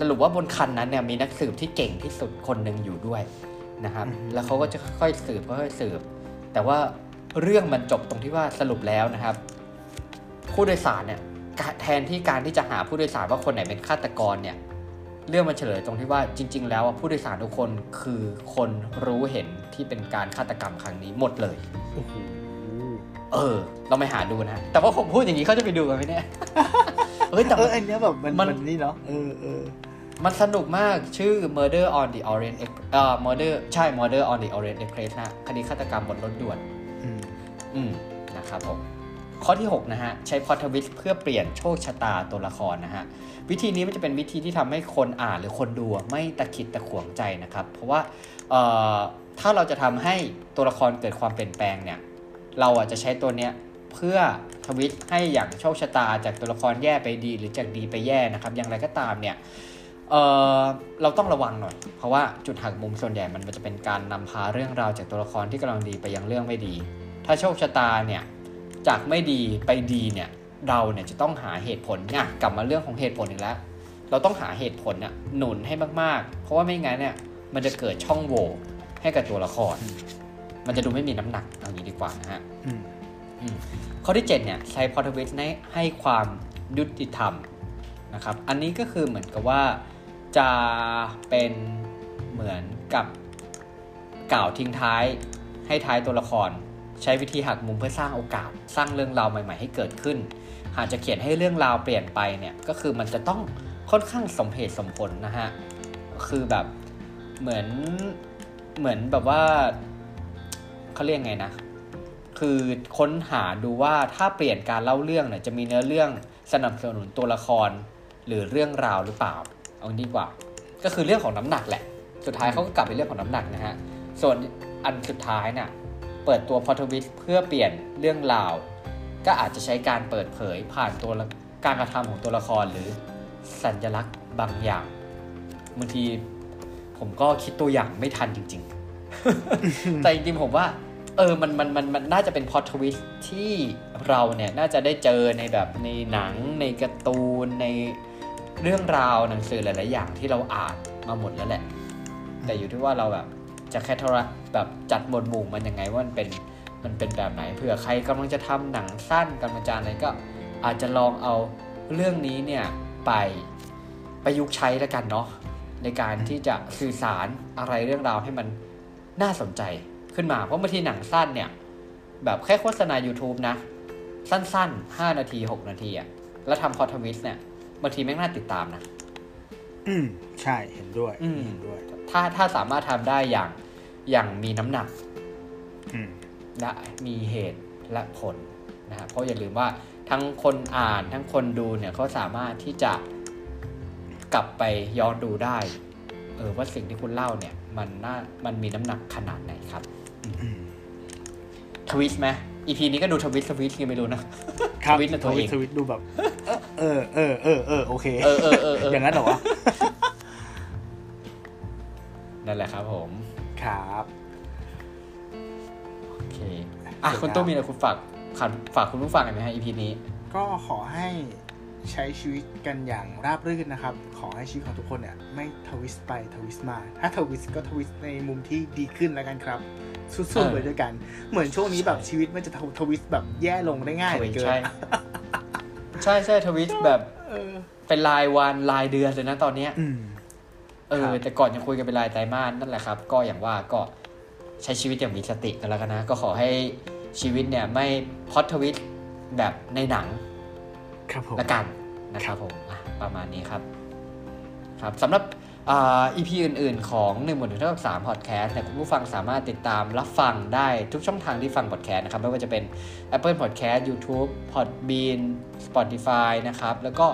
[SPEAKER 2] สรุปว่าบนคันนั้นเนี่ยมีนักสืบที่เก่งที่สุดคนหนึ่งอยู่ด้วยนะครับ
[SPEAKER 1] อือฮึ
[SPEAKER 2] แล้วเขาก็จะค่อยๆสืบค่อยๆสืบ แต่ว่าเรื่องมันจบตรงที่ว่าสรุปแล้วนะครับ ผู้โดยสารเนี่ยกะแทนที่การที่จะหาผู้โดยสารว่าคนไหนเป็นฆาตกรเนี่ยเรื่องมันเฉลยตรงที่ว่าจริง ๆ แล้วอะผู้โดยสารทุกคนคือคนรู้เห็นที่เป็นการฆาตกรรมครั้งนี้หมดเลย
[SPEAKER 1] โอ้โห
[SPEAKER 2] เออ เราไปหาดูนะ แต่ว่าผมพูดอย่างนี้เขาจะไปดูกันไหมเนี่ยเฮ้ยแต่
[SPEAKER 1] เอ
[SPEAKER 2] มั
[SPEAKER 1] อนอันเนี้ยแบบมัน
[SPEAKER 2] มัน
[SPEAKER 1] มันนี่เนาะเออเออ
[SPEAKER 2] มันสนุกมากชื่อ Murder on the Orient Ex เอ่อ Murder ใช่ Murder on the Orient Express นะคดีฆาตกรรมบนรถด่วน
[SPEAKER 1] อืม
[SPEAKER 2] อืมนะครับผมข้อที่ 6 นะฮะ ใช้พอทวิสเพื่อเปลี่ยนโชคชะตาตัวละครนะฮะ วิธีนี้มันจะเป็นวิธีที่ทำให้คนอ่านหรือคนดูอะไม่ตะขิดตะขวงใจนะครับ เพราะว่าเอ่อถ้าเราจะทำให้ตัวละครเกิดความเปลี่ยนแปลงเนี่ย เราอะจะใช้ตัวเนี้ยเพื่อทวิตให้อย่างโชคชะตาจากตัวละครแย่ไปดี หรือจากดีไปแย่นะครับ อย่างไรก็ตามเนี่ย เออเราต้องระวังหน่อย เพราะว่าจุดหักมุมส่วนใหญ่มันจะเป็นการนำพาเรื่องราวจากตัวละครที่กำลังดีไปยังเรื่องไม่ดี ถ้าโชคชะตาเนี่ยจากไม่ดีไปดีเนี่ยเราเนี่ยจะต้องหาเหตุผลเนี่ยกลับมาเรื่องของเหตุผลอีกแล้ว เราต้องหาเหตุผลน่ะหนุนให้มากๆ เพราะว่าไม่งั้นเนี่ยมันจะเกิดช่องโหว่ให้กับตัวละคร มันจะดูไม่มีน้ำหนักเอางี้ดีกว่านะฮะ
[SPEAKER 1] อืม
[SPEAKER 2] อืมข้อที่ 7 เนี่ยใช้พอทวิสให้ให้ความยุติธรรมนะครับ อันนี้ก็คือเหมือนกับว่า จะเป็นเหมือนกับกล่าวทิ้งท้ายให้ท้ายตัวละคร ใช้วิธีหักมุมเพื่อสร้างโอกาส สร้างเรื่องราวใหม่ ๆ ให้เกิดขึ้น หากจะเขียนให้เรื่องราวเปลี่ยนไปเนี่ยก็คือมันจะต้องค่อนข้างสมเหตุสมผลนะฮะคือแบบเหมือนเหมือนแบบว่าเขาเรียกไงนะ คือค้นหาดูว่าถ้าเปลี่ยนการเล่าเรื่องเนี่ยจะมีเนื้อเรื่องสนับสนุนตัวละครหรือเรื่องราวหรือเปล่า เอางี้ดีกว่า ก็คือเรื่องของน้ำหนักแหละ สุดท้ายเขาก็กลับไปเรื่องของน้ำหนักนะฮะ ส่วนอันสุดท้ายเนี่ยเปิดตัวพอทวิสเพื่อเปลี่ยนเรื่องราว ก็อาจจะใช้การเปิดเผยผ่านตัวละการกระทำของตัวละครหรือสัญลักษณ์บางอย่างบางทีผมก็คิดตัวอย่างไม่ทันจริง ๆ แต่จริงๆผมว่า เออมันมันมันมันน่าจะเป็นพอทวิสที่เราเนี่ยน่าจะได้เจอในแบบในหนังในการ์ตูนใน เรื่องราวหนังสือหลาย ๆ อย่างที่เราอ่านมาหมดแล้วแหละ แต่อยู่ที่ว่าเราแบบจะแคทรแบบจัดหมวดหมู่มันยังไงว่ามันเป็นมันเป็นแบบไหนเผื่อใครกำลังจะทำหนังสั้นกำลังจะอะไรก็อาจจะลองเอาเรื่องนี้เนี่ยไปประยุกต์ใช้แล้วกันเนาะในการที่จะสื่อสารอะไรเรื่องราวให้มันน่าสนใจขึ้นมา เพราะบางทีหนังสั้นเนี่ยแบบแค่โฆษณา YouTube นะ สั้นๆ 5 นาที 6 นาทีอะแล้วทำพอทวิสเนี่ย บางทีแม่งน่าติดตามนะ
[SPEAKER 1] อืมใช่เห็นด้วย
[SPEAKER 2] อืม
[SPEAKER 1] เห็นด้วย
[SPEAKER 2] ถ้าถ้าสามารถทำได้อย่างอย่างมีน้ำหนัก
[SPEAKER 1] อืม
[SPEAKER 2] และมีเหตุและผลนะฮะเพราะอย่าลืมว่าทั้งคนอ่านทั้งคนดูเนี่ยเขาสามารถที่จะกลับไปย้อนดูได้ เออว่าสิ่งที่คุณเล่าเนี่ย มันน่ามันมีน้ำหนักขนาดไหนครับ
[SPEAKER 1] อืม
[SPEAKER 2] ทวิสไหม อีพีนี้ก็ดูทวิสทวิสยังไม่รู้นะ
[SPEAKER 1] ครับ
[SPEAKER 2] ทวิตนะตัวเอง
[SPEAKER 1] ทวิตดูแบบ เออเออเออเออโอเค
[SPEAKER 2] เออเออเออเออ
[SPEAKER 1] อย่างนั้นเหรอวะ
[SPEAKER 2] นั่นแหละครับผม
[SPEAKER 1] ครับ
[SPEAKER 2] โอเคอะคุณตู้มีอะไรคุณฝากฝากฝากคุณผู้ฟังหน่อยไหมฮะ EP นี้
[SPEAKER 1] ก็ขอให้ใช้ชีวิตกันอย่างราบรื่นนะครับ ขอให้ชีวิตของทุกคนเนี่ย ไม่ twist ไป twist มา ถ้า twist ก็ twist ในมุมที่ดีขึ้นแล้วกันครับ สู้
[SPEAKER 2] เอ
[SPEAKER 1] ๆ
[SPEAKER 2] อ
[SPEAKER 1] ไปด้วยกัน เหมือนช่วงนี้แบบ
[SPEAKER 2] ใช่
[SPEAKER 1] ชีวิตมันจะ twist แบบแย่ลงได้ง่ายเหลือเกิน
[SPEAKER 2] ใช่ใช่ใช่ twist แบบ
[SPEAKER 1] เออ
[SPEAKER 2] เป็นรายวันรายเดือนเลยนะตอนเนี้ย
[SPEAKER 1] อืม
[SPEAKER 2] เอ
[SPEAKER 1] ครั
[SPEAKER 2] อ
[SPEAKER 1] บ
[SPEAKER 2] แต่ก่อนยังคุยกันเป็นรายไตรมาสนั่นแหละครับ ก็อย่างว่าก็ใช้ชีวิตอย่างมีสติกันแล้วกันนะ ก็ขอให้ชีวิตเนี่ยไม่ plot twist แบบในหนัง
[SPEAKER 1] ครับผม
[SPEAKER 2] ละกันนะครับผมอะประมาณนี้ครับ ครับสำหรับ อ่า EP อื่น ๆ ของหนึ่งบวกหนึ่งเท่ากับสามพอดแคสต์เนี่ยคุณผู้ฟังสามารถติดตามรับฟังได้ทุกช่องทางที่ฟังพอดแคสต์นะครับ ไม่ว่าจะเป็น Apple Podcast YouTube Podbean Spotify นะครับ แล้วก็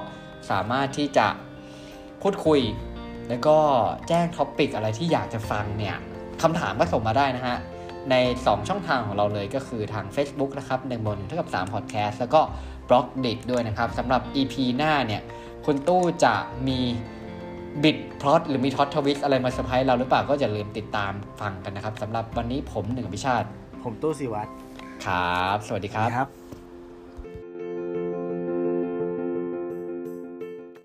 [SPEAKER 2] สามารถที่จะพูดคุย แล้วก็แจ้ง topic อะไรที่อยากจะฟังเนี่ยคำถามก็ส่งมาได้นะฮะ ใน 2 ช่องทางของเราเลยก็คือทาง Facebook นะครับหนึ่งบนเท่ากับ3 Podcast แล้วก็ Blockdit้วยนะครับสำหรับ EP หน้าเนี่ยคุณตู้จะมี บิดพล็อตหรือมี plot twist อะไรมาเซอร์ไพรส์เราหรือเปล่าก็อย่าลืมติดตามฟังกันนะครับสำหรับวันนี้ผมหนึ่งพิชาติ
[SPEAKER 1] ผมตู้สิวัตร
[SPEAKER 2] ครับ สวัสดีครับ
[SPEAKER 1] ครับ